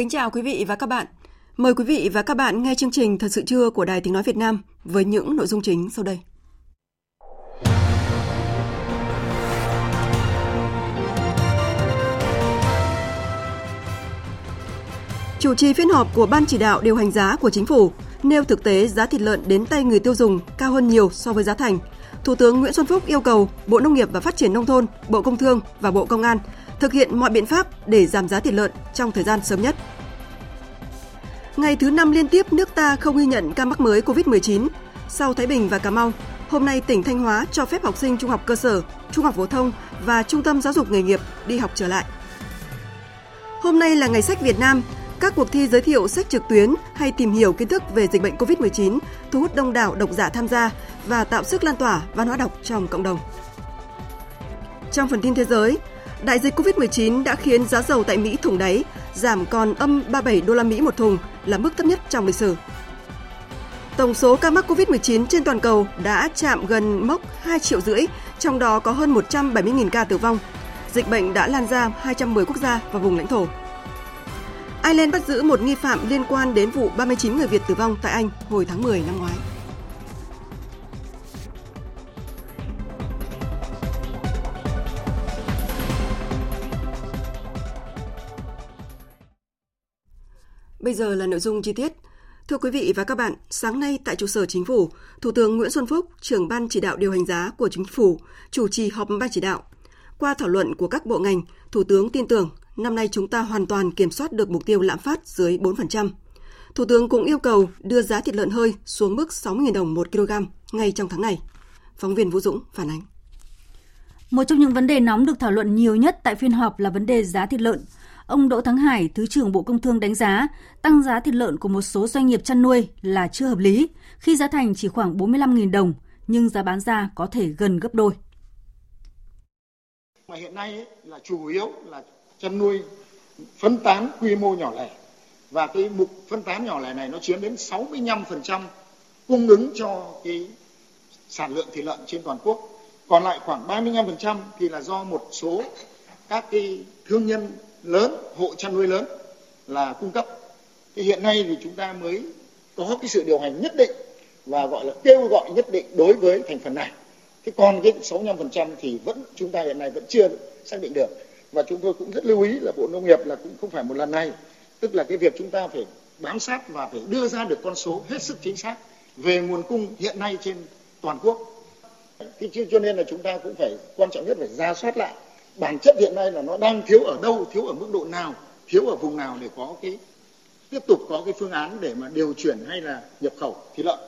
Kính chào quý vị và các bạn. Mời quý vị và các bạn nghe chương trình Thật sự trưa của Đài Tiếng Nói Việt Nam với những nội dung chính sau đây. Chủ trì phiên họp của Ban chỉ đạo điều hành giá của chính phủ nêu thực tế giá thịt lợn đến tay người tiêu dùng cao hơn nhiều so với giá thành. Thủ tướng Nguyễn Xuân Phúc yêu cầu Bộ Nông nghiệp và Phát triển Nông thôn, Bộ Công Thương và Bộ Công an thực hiện mọi biện pháp để giảm giá thịt lợn trong thời gian sớm nhất. Ngày thứ năm liên tiếp nước ta không ghi nhận ca mắc mới COVID-19. Sau Thái Bình và Cà Mau, hôm nay tỉnh Thanh Hóa cho phép học sinh trung học cơ sở, trung học phổ thông và trung tâm giáo dục nghề nghiệp đi học trở lại. Hôm nay là ngày sách Việt Nam, các cuộc thi giới thiệu sách trực tuyến hay tìm hiểu kiến thức về dịch bệnh COVID-19 thu hút đông đảo độc giả tham gia và tạo sức lan tỏa văn hóa đọc trong cộng đồng. Trong phần tin thế giới, đại dịch COVID-19 đã khiến giá dầu tại Mỹ thủng đáy, giảm còn âm 37 đô la Mỹ một thùng là mức thấp nhất trong lịch sử. Tổng số ca mắc COVID-19 trên toàn cầu đã chạm gần mốc 2 triệu rưỡi, trong đó có hơn 170.000 ca tử vong. Dịch bệnh đã lan ra 210 quốc gia và vùng lãnh thổ. Ireland bắt giữ một nghi phạm liên quan đến vụ 39 người Việt tử vong tại Anh hồi tháng 10 năm ngoái. Bây giờ là nội dung chi tiết. Thưa quý vị và các bạn, sáng nay tại trụ sở chính phủ, Thủ tướng Nguyễn Xuân Phúc, trưởng ban chỉ đạo điều hành giá của chính phủ, chủ trì họp ban chỉ đạo. Qua thảo luận của các bộ ngành, Thủ tướng tin tưởng năm nay chúng ta hoàn toàn kiểm soát được mục tiêu lạm phát dưới 4%. Thủ tướng cũng yêu cầu đưa giá thịt lợn hơi xuống mức 60.000 đồng một kg ngay trong tháng này. Phóng viên Vũ Dũng phản ánh. Một trong những vấn đề nóng được thảo luận nhiều nhất tại phiên họp là vấn đề giá thịt lợn. Ông Đỗ Thắng Hải, Thứ trưởng Bộ Công Thương đánh giá tăng giá thịt lợn của một số doanh nghiệp chăn nuôi là chưa hợp lý khi giá thành chỉ khoảng 45.000 đồng nhưng giá bán ra có thể gần gấp đôi. Mà hiện nay ấy, là chủ yếu là chăn nuôi phân tán quy mô nhỏ lẻ và cái mục phân tán nhỏ lẻ này nó chiếm đến 65% cung ứng cho cái sản lượng thịt lợn trên toàn quốc. Còn lại khoảng 35% thì là do một số các cái thương nhân lớn, hộ chăn nuôi lớn là cung cấp. Thì hiện nay thì chúng ta mới có cái sự điều hành nhất định và gọi là kêu gọi nhất định đối với thành phần này. Thế còn cái 65% thì vẫn chúng ta hiện nay vẫn chưa xác định được. Và chúng tôi cũng rất lưu ý là Bộ Nông nghiệp là cũng không phải một lần này. Tức là cái việc chúng ta phải bám sát và phải đưa ra được con số hết sức chính xác về nguồn cung hiện nay trên toàn quốc. Thế cho nên là chúng ta cũng phải quan trọng nhất phải ra soát lại bản chất hiện nay là nó đang thiếu ở đâu, thiếu ở mức độ nào, thiếu ở vùng nào để có cái tiếp tục có cái phương án để mà điều chuyển hay là nhập khẩu thịt lợn.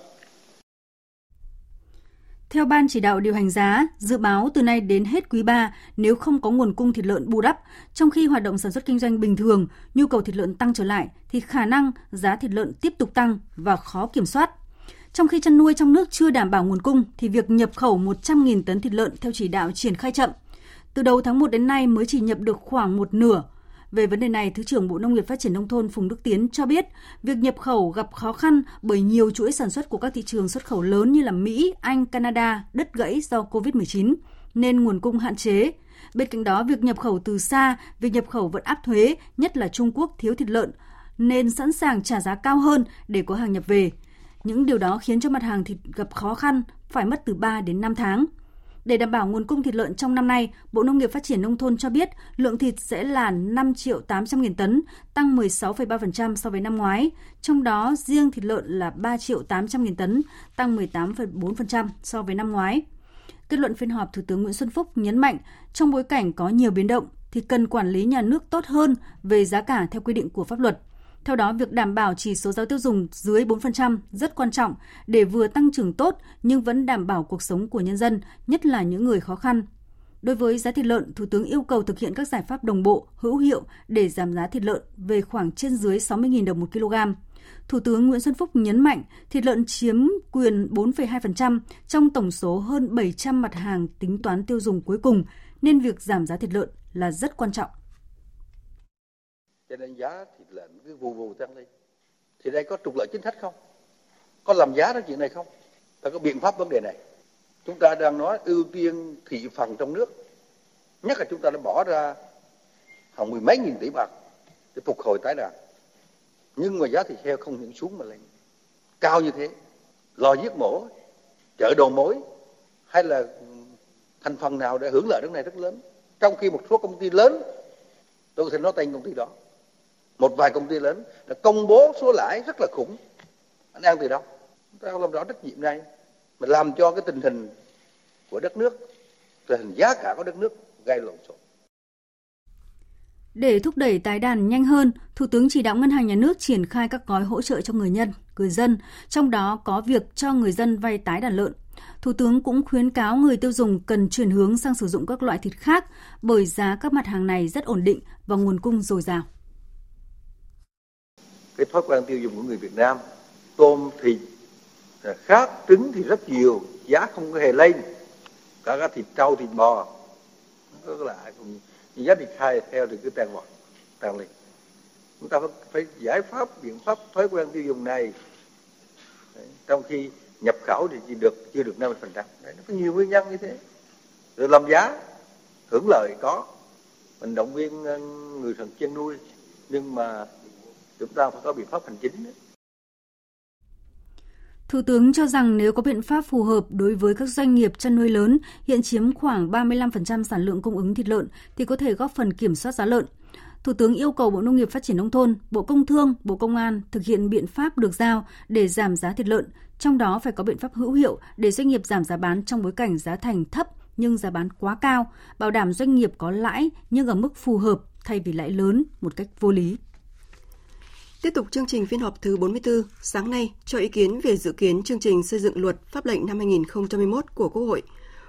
Theo Ban chỉ đạo điều hành giá, dự báo từ nay đến hết quý 3, nếu không có nguồn cung thịt lợn bù đắp, trong khi hoạt động sản xuất kinh doanh bình thường, nhu cầu thịt lợn tăng trở lại, thì khả năng giá thịt lợn tiếp tục tăng và khó kiểm soát. Trong khi chăn nuôi trong nước chưa đảm bảo nguồn cung, thì việc nhập khẩu 100.000 tấn thịt lợn theo chỉ đạo triển khai chậm. Từ đầu tháng 1 đến nay mới chỉ nhập được khoảng một nửa. Về vấn đề này, Thứ trưởng Bộ Nông nghiệp Phát triển Nông thôn Phùng Đức Tiến cho biết, việc nhập khẩu gặp khó khăn bởi nhiều chuỗi sản xuất của các thị trường xuất khẩu lớn như là Mỹ, Anh, Canada đứt gãy do COVID-19, nên nguồn cung hạn chế. Bên cạnh đó, việc nhập khẩu từ xa, việc nhập khẩu vẫn áp thuế, nhất là Trung Quốc thiếu thịt lợn, nên sẵn sàng trả giá cao hơn để có hàng nhập về. Những điều đó khiến cho mặt hàng thịt gặp khó khăn, phải mất từ 3 đến 5 tháng. Để đảm bảo nguồn cung thịt lợn trong năm nay, Bộ Nông nghiệp Phát triển Nông thôn cho biết lượng thịt sẽ là 5 triệu 800 nghìn tấn, tăng 16,3% so với năm ngoái. Trong đó, riêng thịt lợn là 3 triệu 800 nghìn tấn, tăng 18,4% so với năm ngoái. Kết luận phiên họp, Thủ tướng Nguyễn Xuân Phúc nhấn mạnh trong bối cảnh có nhiều biến động thì cần quản lý nhà nước tốt hơn về giá cả theo quy định của pháp luật. Theo đó, việc đảm bảo chỉ số giá tiêu dùng dưới 4% rất quan trọng để vừa tăng trưởng tốt nhưng vẫn đảm bảo cuộc sống của nhân dân, nhất là những người khó khăn. Đối với giá thịt lợn, Thủ tướng yêu cầu thực hiện các giải pháp đồng bộ, hữu hiệu để giảm giá thịt lợn về khoảng trên dưới 60.000 đồng một kg. Thủ tướng Nguyễn Xuân Phúc nhấn mạnh thịt lợn chiếm quyền 4,2% trong tổng số hơn 700 mặt hàng tính toán tiêu dùng cuối cùng, nên việc giảm giá thịt lợn là rất quan trọng. Cho nên giá thịt lợn cứ vù vù tăng lên. Thì đây có trục lợi chính sách không? Có làm giá cái chuyện này không? Ta có biện pháp vấn đề này. Chúng ta đang nói ưu tiên thị phần trong nước. Nhất là chúng ta đã bỏ ra hàng mười mấy nghìn tỷ bạc để phục hồi tái đàn nhưng mà giá thịt heo không những xuống mà lên cao như thế lò giết mổ, chợ đầu mối, hay là thành phần nào để hưởng lợi nước này rất lớn trong khi một số công ty lớn, tôi có thể nói tên công ty đó một vài công ty lớn đã công bố số lãi rất là khủng anh ăn từ đâu chúng ta làm rõ trách nhiệm này mà làm cho cái tình hình của đất nước tình hình giá cả của đất nước gây lộn xộn để thúc đẩy tái đàn nhanh hơn, Thủ tướng chỉ đạo Ngân hàng Nhà nước triển khai các gói hỗ trợ cho người nhân, người dân, trong đó có việc cho người dân vay tái đàn lợn. Thủ tướng cũng khuyến cáo người tiêu dùng cần chuyển hướng sang sử dụng các loại thịt khác bởi giá các mặt hàng này rất ổn định và nguồn cung dồi dào. Cái thói quen tiêu dùng của người Việt Nam, tôm, thịt à, khác, trứng thì rất nhiều, giá không có hề lên. Cả các thịt trâu, thịt bò, có lại cũng giá thịt hai theo thì cứ tăng vọt tăng lên chúng ta phải, giải pháp biện pháp thói quen tiêu dùng này. Đấy, trong khi nhập khẩu thì chỉ được chưa được 50 phần trăm. Nó có nhiều nguyên nhân như thế. Rồi làm giá hưởng lợi có. Mình động viên ờ, người thần chăn nuôi nhưng mà chúng ta phải có biện pháp hành chính đấy. Thủ tướng cho rằng nếu có biện pháp phù hợp đối với các doanh nghiệp chăn nuôi lớn hiện chiếm khoảng 35% sản lượng cung ứng thịt lợn thì có thể góp phần kiểm soát giá lợn. Thủ tướng yêu cầu Bộ Nông nghiệp Phát triển Nông thôn, Bộ Công Thương, Bộ Công an thực hiện biện pháp được giao để giảm giá thịt lợn, trong đó phải có biện pháp hữu hiệu để doanh nghiệp giảm giá bán trong bối cảnh giá thành thấp nhưng giá bán quá cao, bảo đảm doanh nghiệp có lãi nhưng ở mức phù hợp thay vì lãi lớn một cách vô lý. Tiếp tục chương trình phiên họp thứ 44, sáng nay cho ý kiến về dự kiến chương trình xây dựng luật pháp lệnh năm 2021 của Quốc hội.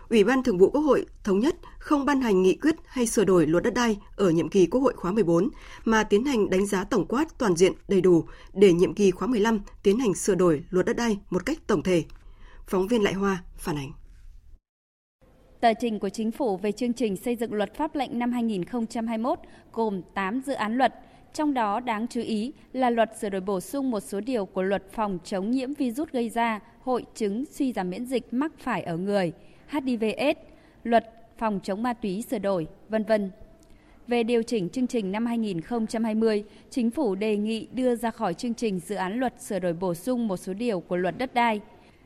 Ủy ban Thường vụ Quốc hội thống nhất không ban hành nghị quyết hay sửa đổi luật đất đai ở nhiệm kỳ Quốc hội khóa 14 mà tiến hành đánh giá tổng quát toàn diện đầy đủ để nhiệm kỳ khóa 15 tiến hành sửa đổi luật đất đai một cách tổng thể. Phóng viên Lại Hoa phản ánh. Tờ trình của Chính phủ về chương trình xây dựng luật pháp lệnh năm 2021 gồm 8 dự án luật – trong đó đáng chú ý là luật sửa đổi bổ sung một số điều của luật phòng chống nhiễm virus gây ra, hội chứng suy giảm miễn dịch mắc phải ở người, HIVS, luật phòng chống ma túy sửa đổi, vân vân. Về điều chỉnh chương trình năm 2020, Chính phủ đề nghị đưa ra khỏi chương trình dự án luật sửa đổi bổ sung một số điều của luật đất đai.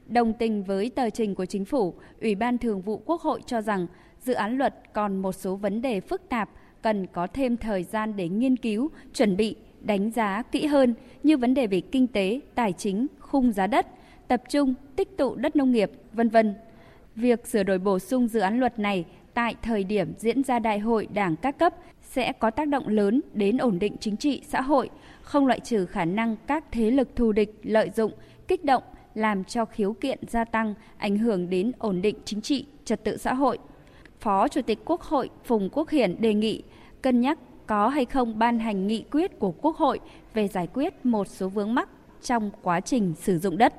Đồng tình với tờ trình của Chính phủ, Ủy ban Thường vụ Quốc hội cho rằng dự án luật còn một số vấn đề phức tạp cần có thêm thời gian để nghiên cứu, chuẩn bị, đánh giá kỹ hơn như vấn đề về kinh tế, tài chính, khung giá đất, tập trung tích tụ đất nông nghiệp, vân vân. Việc sửa đổi bổ sung dự án luật này tại thời điểm diễn ra đại hội Đảng các cấp sẽ có tác động lớn đến ổn định chính trị xã hội, không loại trừ khả năng các thế lực thù địch lợi dụng, kích động làm cho khiếu kiện gia tăng, ảnh hưởng đến ổn định chính trị, trật tự xã hội. Phó Chủ tịch Quốc hội Phùng Quốc Hiển đề nghị cân nhắc có hay không ban hành nghị quyết của Quốc hội về giải quyết một số vướng mắc trong quá trình sử dụng đất.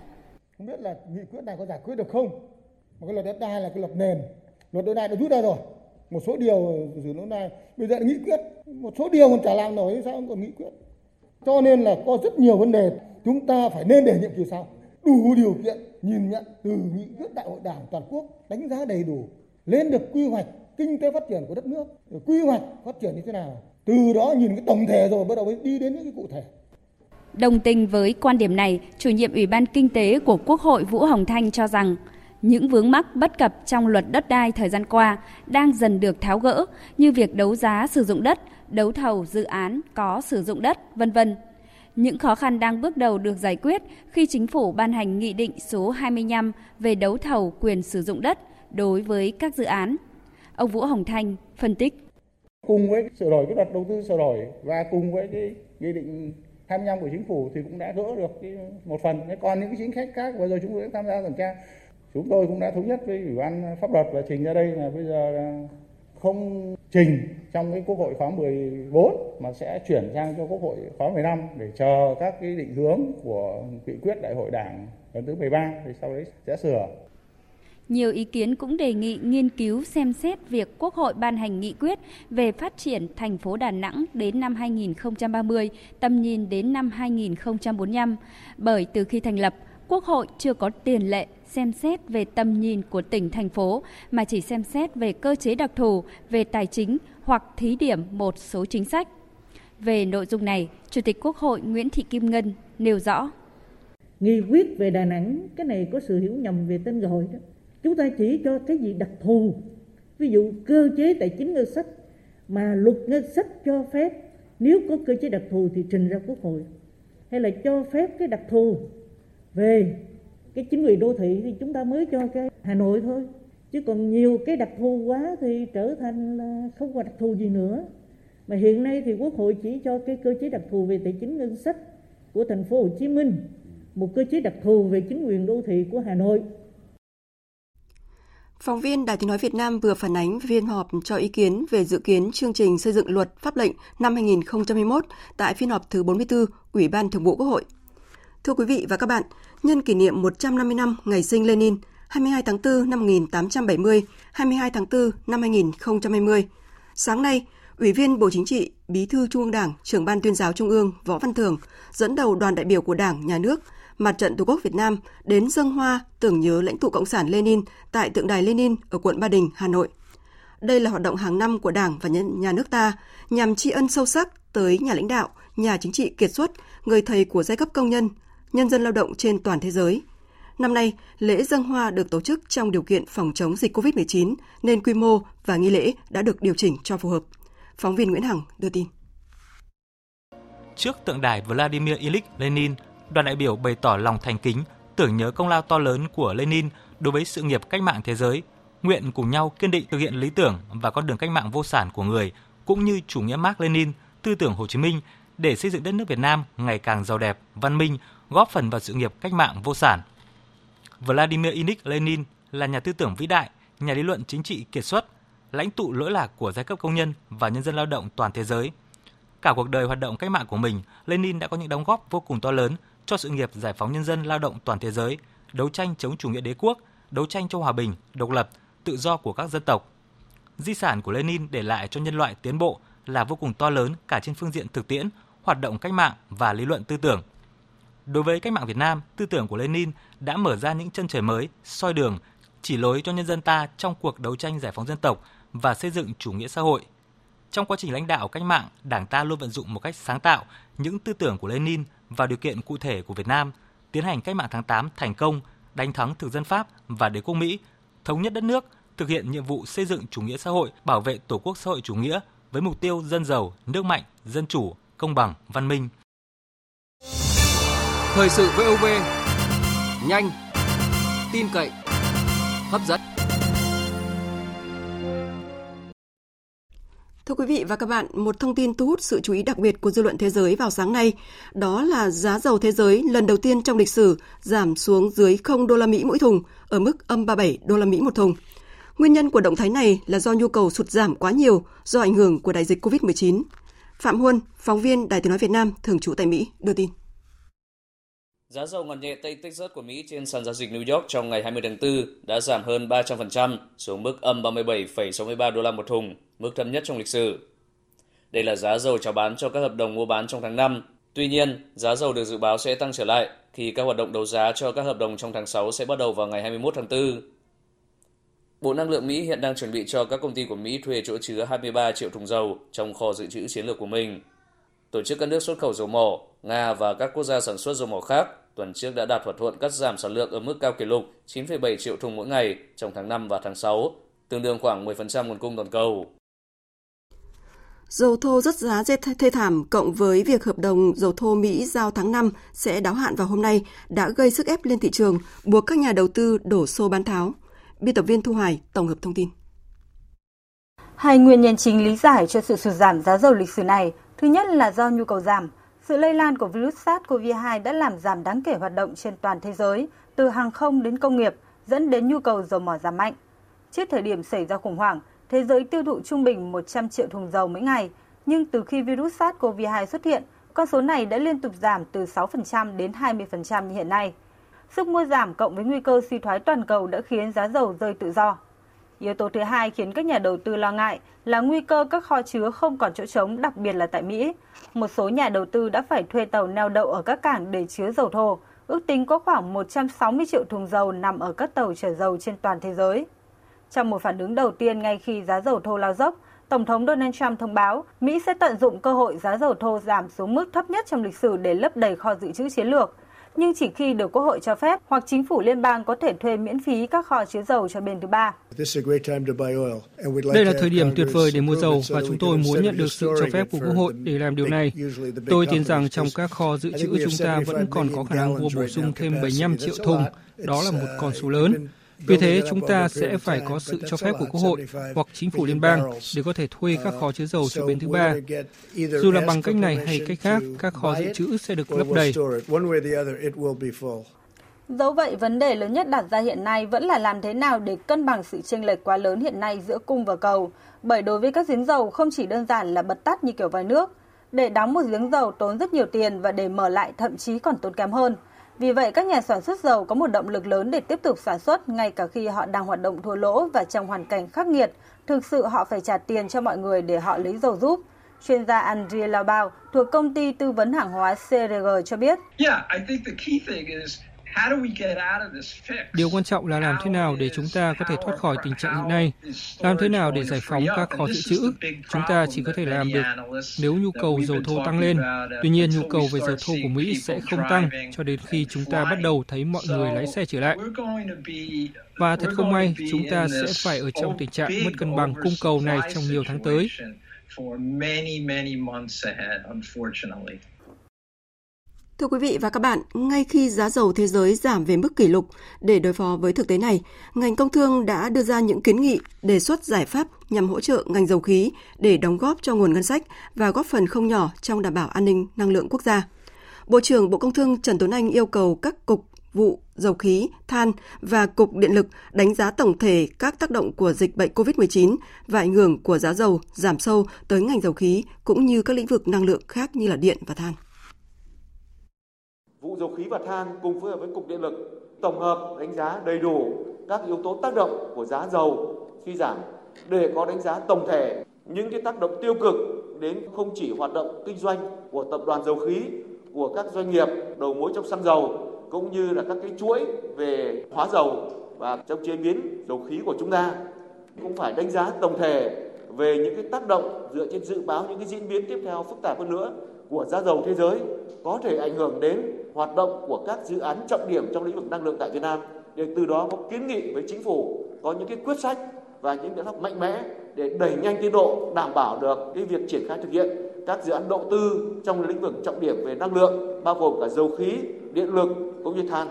Không biết là nghị quyết này có giải quyết được không? Mà cái luật đất đai là cái luật nền, luật đất đai đã rút ra rồi. Một số điều sử dụng này bây giờ là nghị quyết, một số điều còn chả làm nổi sao còn nghị quyết. Cho nên là có rất nhiều vấn đề chúng ta phải nên để nhiệm kỳ sau đủ điều kiện nhìn nhận từ nghị quyết đại hội đảng toàn quốc đánh giá đầy đủ lên được quy hoạch kinh tế phát triển của đất nước. Quy hoạch phát triển như thế nào? Từ đó nhìn cái tổng thể rồi bắt đầu mới đi đến những cái cụ thể. Đồng tình với quan điểm này, chủ nhiệm Ủy ban Kinh tế của Quốc hội Vũ Hồng Thanh cho rằng những vướng mắc bất cập trong luật đất đai thời gian qua đang dần được tháo gỡ như việc đấu giá sử dụng đất, đấu thầu dự án có sử dụng đất, vân vân. Những khó khăn đang bước đầu được giải quyết khi chính phủ ban hành nghị định số 25 về đấu thầu quyền sử dụng đất đối với các dự án. Ông Vũ Hồng Thanh phân tích. Cùng với sửa đổi cái luật đầu tư sửa đổi và cùng với cái nghị định 25 của chính phủ thì cũng đã gỡ được cái một phần. Còn những cái chính sách khác, vừa rồi chúng tôi đã tham gia thẩm tra. Chúng tôi cũng đã thống nhất với Ủy ban pháp luật và trình ra đây là bây giờ là không trình trong cái Quốc hội khóa 14 mà sẽ chuyển sang cho Quốc hội khóa 15 để chờ các cái định hướng của nghị quyết Đại hội Đảng lần thứ 13 thì sau đấy sẽ sửa. Nhiều ý kiến cũng đề nghị nghiên cứu xem xét việc Quốc hội ban hành nghị quyết về phát triển thành phố Đà Nẵng đến năm 2030, tầm nhìn đến năm 2045. Bởi từ khi thành lập, Quốc hội chưa có tiền lệ xem xét về tầm nhìn của tỉnh thành phố mà chỉ xem xét về cơ chế đặc thù, về tài chính hoặc thí điểm một số chính sách. Về nội dung này, Chủ tịch Quốc hội Nguyễn Thị Kim Ngân nêu rõ. Nghị quyết về Đà Nẵng, cái này có sự hiểu nhầm về tên gọi đó. Chúng ta chỉ cho cái gì đặc thù, ví dụ cơ chế tài chính ngân sách mà luật ngân sách cho phép. Nếu có cơ chế đặc thù thì trình ra quốc hội. Hay là cho phép cái đặc thù về cái chính quyền đô thị thì chúng ta mới cho cái Hà Nội thôi. Chứ còn nhiều cái đặc thù quá thì trở thành là không có đặc thù gì nữa. Mà hiện nay thì quốc hội chỉ cho cái cơ chế đặc thù về tài chính ngân sách của thành phố Hồ Chí Minh một cơ chế đặc thù về chính quyền đô thị của Hà Nội. Phóng viên Đài Tiếng Nói Việt Nam vừa phản ánh phiên họp cho ý kiến về dự kiến chương trình xây dựng luật pháp lệnh năm 2021 tại phiên họp thứ 44 Ủy ban Thường vụ Quốc hội. Thưa quý vị và các bạn, nhân kỷ niệm 150 năm ngày sinh Lenin, 22 tháng 4 năm 1870, 22 tháng 4 năm 2020. Sáng nay, Ủy viên Bộ Chính trị, Bí thư Trung ương Đảng, trưởng ban tuyên giáo Trung ương Võ Văn Thưởng dẫn đầu đoàn đại biểu của Đảng, Nhà nước, Mặt trận Tổ quốc Việt Nam đến dâng hoa tưởng nhớ lãnh tụ Cộng sản Lenin tại tượng đài Lenin ở quận Ba Đình, Hà Nội. Đây là hoạt động hàng năm của Đảng và nhà nước ta nhằm tri ân sâu sắc tới nhà lãnh đạo, nhà chính trị kiệt xuất, người thầy của giai cấp công nhân, nhân dân lao động trên toàn thế giới. Năm nay, lễ dân hoa được tổ chức trong điều kiện phòng chống dịch COVID-19 nên quy mô và nghi lễ đã được điều chỉnh cho phù hợp. Phóng viên Nguyễn Hằng đưa tin. Trước tượng đài Vladimir Ilyich Lenin, đoàn đại biểu bày tỏ lòng thành kính, tưởng nhớ công lao to lớn của Lenin đối với sự nghiệp cách mạng thế giới, nguyện cùng nhau kiên định thực hiện lý tưởng và con đường cách mạng vô sản của người, cũng như chủ nghĩa Mark Lenin, tư tưởng Hồ Chí Minh để xây dựng đất nước Việt Nam ngày càng giàu đẹp, văn minh, góp phần vào sự nghiệp cách mạng vô sản. Vladimir Ilyich Lenin là nhà tư tưởng vĩ đại, nhà lý luận chính trị kiệt xuất, lãnh tụ lỗi lạc của giai cấp công nhân và nhân dân lao động toàn thế giới. Cả cuộc đời hoạt động cách mạng của mình, Lenin đã có những đóng góp vô cùng to lớn cho sự nghiệp giải phóng nhân dân lao động toàn thế giới, đấu tranh chống chủ nghĩa đế quốc, đấu tranh cho hòa bình, độc lập, tự do của các dân tộc. Di sản của Lenin để lại cho nhân loại tiến bộ là vô cùng to lớn cả trên phương diện thực tiễn, hoạt động cách mạng và lý luận tư tưởng. Đối với cách mạng Việt Nam, tư tưởng của Lenin đã mở ra những chân trời mới, soi đường, chỉ lối cho nhân dân ta trong cuộc đấu tranh giải phóng dân tộc và xây dựng chủ nghĩa xã hội. Trong quá trình lãnh đạo cách mạng, Đảng ta luôn vận dụng một cách sáng tạo những tư tưởng của Lenin và điều kiện cụ thể của Việt Nam, tiến hành cách mạng tháng 8 thành công, đánh thắng thực dân Pháp và đế quốc Mỹ, thống nhất đất nước, thực hiện nhiệm vụ xây dựng chủ nghĩa xã hội, bảo vệ Tổ quốc xã hội chủ nghĩa với mục tiêu dân giàu, nước mạnh, dân chủ, công bằng, văn minh. Thời sự VOV nhanh, tin cậy, hấp dẫn. Thưa quý vị và các bạn, một thông tin thu hút sự chú ý đặc biệt của dư luận thế giới vào sáng nay, đó là giá dầu thế giới lần đầu tiên trong lịch sử giảm xuống dưới 0 đô la Mỹ mỗi thùng, ở mức âm 37 đô la Mỹ một thùng. Nguyên nhân của động thái này là do nhu cầu sụt giảm quá nhiều do ảnh hưởng của đại dịch COVID-19. Phạm Huân, phóng viên Đài Tiếng nói Việt Nam thường trú tại Mỹ đưa tin. Giá dầu ngọt nhẹ Tây Texas của Mỹ trên sàn giao dịch New York trong ngày 20 tháng 4 đã giảm hơn 300% xuống mức âm 37,63 đô la một thùng, mức thấp nhất trong lịch sử. Đây là giá dầu chào bán cho các hợp đồng mua bán trong tháng 5. Tuy nhiên, giá dầu được dự báo sẽ tăng trở lại khi các hoạt động đấu giá cho các hợp đồng trong tháng 6 sẽ bắt đầu vào ngày 21 tháng 4. Bộ Năng lượng Mỹ hiện đang chuẩn bị cho các công ty của Mỹ thuê chỗ chứa 23 triệu thùng dầu trong kho dự trữ chiến lược của mình. Tổ chức các nước xuất khẩu dầu mỏ, Nga và các quốc gia sản xuất dầu mỏ khác tuần trước đã đạt thỏa thuận cắt giảm sản lượng ở mức cao kỷ lục 9,7 triệu thùng mỗi ngày trong tháng 5 và tháng 6, tương đương khoảng 10% nguồn cung toàn cầu. Dầu thô rất giá thê thảm cộng với việc hợp đồng dầu thô Mỹ giao tháng 5 sẽ đáo hạn vào hôm nay đã gây sức ép lên thị trường, buộc các nhà đầu tư đổ xô bán tháo. Biên tập viên Thu Hoài tổng hợp thông tin. Hai nguyên nhân chính lý giải cho sự sụt giảm giá dầu lịch sử này, thứ nhất là do nhu cầu giảm. Sự lây lan của virus SARS-CoV-2 đã làm giảm đáng kể hoạt động trên toàn thế giới, từ hàng không đến công nghiệp, dẫn đến nhu cầu dầu mỏ giảm mạnh. Trước thời điểm xảy ra khủng hoảng, thế giới tiêu thụ trung bình 100 triệu thùng dầu mỗi ngày, nhưng từ khi virus SARS-CoV-2 xuất hiện, con số này đã liên tục giảm từ 6% đến 20% như hiện nay. Sức mua giảm cộng với nguy cơ suy thoái toàn cầu đã khiến giá dầu rơi tự do. Yếu tố thứ hai khiến các nhà đầu tư lo ngại là nguy cơ các kho chứa không còn chỗ trống, đặc biệt là tại Mỹ. Một số nhà đầu tư đã phải thuê tàu neo đậu ở các cảng để chứa dầu thô. Ước tính có khoảng 160 triệu thùng dầu nằm ở các tàu chở dầu trên toàn thế giới. Trong một phản ứng đầu tiên ngay khi giá dầu thô lao dốc, Tổng thống Donald Trump thông báo Mỹ sẽ tận dụng cơ hội giá dầu thô giảm xuống mức thấp nhất trong lịch sử để lấp đầy kho dự trữ chiến lược. Nhưng chỉ khi được Quốc hội cho phép hoặc chính phủ liên bang có thể thuê miễn phí các kho chứa dầu cho bên thứ ba. Đây là thời điểm tuyệt vời để mua dầu và chúng tôi muốn nhận được sự cho phép của Quốc hội để làm điều này. Tôi tin rằng trong các kho dự trữ chúng ta vẫn còn có khả năng mua bổ sung thêm 75 triệu thùng. Đó là một con số lớn. Vì thế, chúng ta sẽ phải có sự cho phép của Quốc hội hoặc chính phủ liên bang để có thể thuê các kho chứa dầu cho bên thứ ba. Dù là bằng cách này hay cách khác, các kho dự trữ sẽ được lấp đầy. Dẫu vậy, vấn đề lớn nhất đặt ra hiện nay vẫn là làm thế nào để cân bằng sự chênh lệch quá lớn hiện nay giữa cung và cầu. Bởi đối với các giếng dầu không chỉ đơn giản là bật tắt như kiểu vòi nước. Để đóng một giếng dầu tốn rất nhiều tiền và để mở lại thậm chí còn tốn kém hơn. Vì vậy, các nhà sản xuất dầu có một động lực lớn để tiếp tục sản xuất ngay cả khi họ đang hoạt động thua lỗ và trong hoàn cảnh khắc nghiệt. Thực sự họ phải trả tiền cho mọi người để họ lấy dầu giúp. Chuyên gia Andrea Labao thuộc công ty tư vấn hàng hóa CRG cho biết. Yeah, I think the key thing is Điều quan trọng là làm thế nào để chúng ta có thể thoát khỏi tình trạng hiện nay, làm thế nào để giải phóng các kho dự trữ. Chúng ta chỉ có thể làm được nếu nhu cầu dầu thô tăng lên. Tuy nhiên, nhu cầu về dầu thô của Mỹ sẽ không tăng cho đến khi chúng ta bắt đầu thấy mọi người lái xe trở lại. Và thật không may, chúng ta sẽ phải ở trong tình trạng mất cân bằng cung cầu này trong nhiều tháng tới. Thưa quý vị và các bạn, ngay khi giá dầu thế giới giảm về mức kỷ lục, để đối phó với thực tế này, ngành công thương đã đưa ra những kiến nghị, đề xuất giải pháp nhằm hỗ trợ ngành dầu khí để đóng góp cho nguồn ngân sách và góp phần không nhỏ trong đảm bảo an ninh năng lượng quốc gia. Bộ trưởng Bộ Công Thương Trần Tuấn Anh yêu cầu các cục vụ dầu khí, than và Cục Điện lực đánh giá tổng thể các tác động của dịch bệnh COVID-19 và ảnh hưởng của giá dầu giảm sâu tới ngành dầu khí cũng như các lĩnh vực năng lượng khác như là điện và than vụ dầu khí và than cùng phối hợp với cục điện lực tổng hợp đánh giá đầy đủ các yếu tố tác động của giá dầu suy giảm để có đánh giá tổng thể những cái tác động tiêu cực đến không chỉ hoạt động kinh doanh của tập đoàn dầu khí, của các doanh nghiệp đầu mối trong xăng dầu, cũng như là các cái chuỗi về hóa dầu và trong chế biến dầu khí của chúng ta, cũng phải đánh giá tổng thể về những cái tác động dựa trên dự báo những cái diễn biến tiếp theo phức tạp hơn nữa của giá dầu thế giới có thể ảnh hưởng đến hoạt động của các dự án trọng điểm trong lĩnh vực năng lượng tại Việt Nam để từ đó có kiến nghị với chính phủ có những cái quyết sách và những biện pháp mạnh mẽ để đẩy nhanh tiến độ đảm bảo được cái việc triển khai thực hiện các dự án đầu tư trong lĩnh vực trọng điểm về năng lượng bao gồm cả dầu khí, điện lực cũng như than.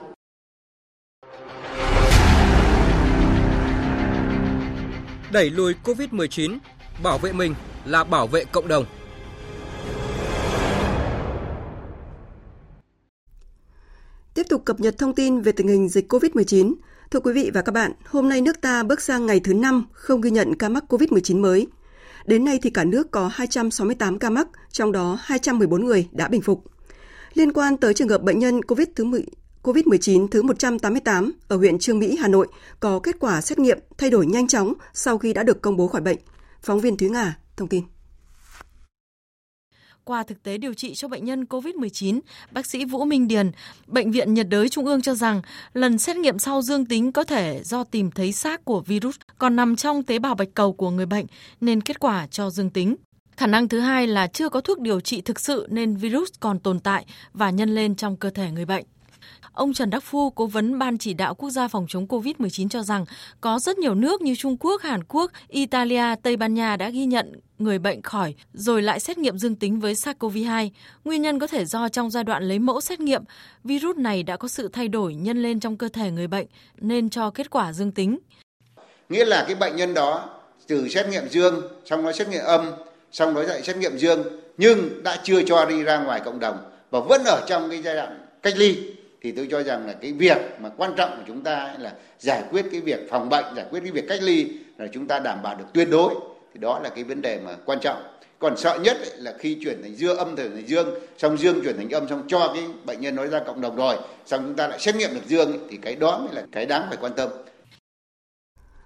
Đẩy lùi Covid-19, bảo vệ mình là bảo vệ cộng đồng. Tiếp tục cập nhật thông tin về tình hình dịch COVID-19. Thưa quý vị và các bạn, hôm nay nước ta bước sang ngày thứ 5 không ghi nhận ca mắc COVID-19 mới. Đến nay thì cả nước có 268 ca mắc, trong đó 214 người đã bình phục. Liên quan tới trường hợp bệnh nhân COVID thứ 10, COVID-19 thứ 188 ở huyện Trương Mỹ, Hà Nội có kết quả xét nghiệm thay đổi nhanh chóng sau khi đã được công bố khỏi bệnh. Phóng viên Thúy Ngà thông tin. Qua thực tế điều trị cho bệnh nhân COVID-19, bác sĩ Vũ Minh Điền, Bệnh viện nhiệt đới Trung ương cho rằng lần xét nghiệm sau dương tính có thể do tìm thấy xác của virus còn nằm trong tế bào bạch cầu của người bệnh nên kết quả cho dương tính. Khả năng thứ hai là chưa có thuốc điều trị thực sự nên virus còn tồn tại và nhân lên trong cơ thể người bệnh. Ông Trần Đắc Phu, cố vấn Ban chỉ đạo quốc gia phòng chống COVID-19 cho rằng có rất nhiều nước như Trung Quốc, Hàn Quốc, Italia, Tây Ban Nha đã ghi nhận người bệnh khỏi rồi lại xét nghiệm dương tính với SARS-CoV-2. Nguyên nhân có thể do trong giai đoạn lấy mẫu xét nghiệm, virus này đã có sự thay đổi nhân lên trong cơ thể người bệnh nên cho kết quả dương tính. nghĩa là cái bệnh nhân đó từ xét nghiệm dương xong nó xét nghiệm âm xong nó lại xét nghiệm dương nhưng đã chưa cho đi ra ngoài cộng đồng và vẫn ở trong cái giai đoạn cách ly thì tôi cho rằng là cái việc mà quan trọng của chúng ta là giải quyết cái việc phòng bệnh giải quyết cái việc cách ly là chúng ta đảm bảo được tuyệt đối. Thì đó là cái vấn đề mà quan trọng. Còn sợ nhất ấy, là khi chuyển thành dương âm thành dương xong dương chuyển thành âm xong cho cái bệnh nhân nói ra cộng đồng rồi xong chúng ta lại xét nghiệm được dương ấy, thì cái đó mới là cái đáng phải quan tâm.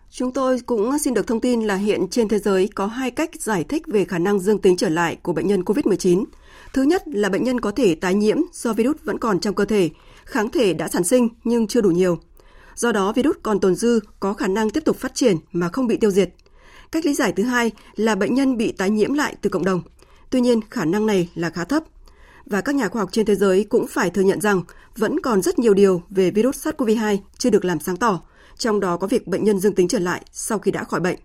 Chúng tôi cũng xin được thông tin là hiện trên thế giới có hai cách giải thích về khả năng dương tính trở lại của bệnh nhân COVID-19. Thứ nhất là bệnh nhân có thể tái nhiễm do virus vẫn còn trong cơ thể, kháng thể đã sản sinh nhưng chưa đủ nhiều. Do đó virus còn tồn dư có khả năng tiếp tục phát triển mà không bị tiêu diệt. Cách lý giải thứ hai là bệnh nhân bị tái nhiễm lại từ cộng đồng. Tuy nhiên, khả năng này là khá thấp. Và các nhà khoa học trên thế giới cũng phải thừa nhận rằng vẫn còn rất nhiều điều về virus SARS-CoV-2 chưa được làm sáng tỏ, trong đó có việc bệnh nhân dương tính trở lại sau khi đã khỏi bệnh.